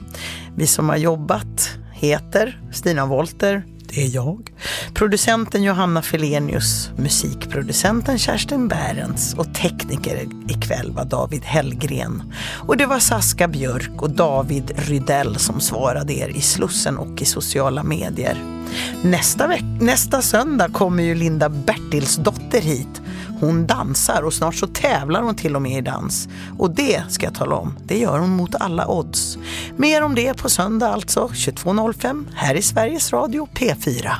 Vi som har jobbat heter Stina Wolter, det är jag. Producenten Johanna Felenius, musikproducenten Kerstin Bärens och tekniker ikväll var David Hellgren. Och det var Saska Björk och David Rydell som svarade er i Slussen och i sociala medier. Nästa, veck- nästa söndag kommer ju Linda Bertilsdotter hit. Hon dansar och snart så tävlar hon till och med i dans. Och det ska jag tala om, det gör hon mot alla odds. Mer om det på söndag alltså, 22.05 här i Sveriges Radio P4.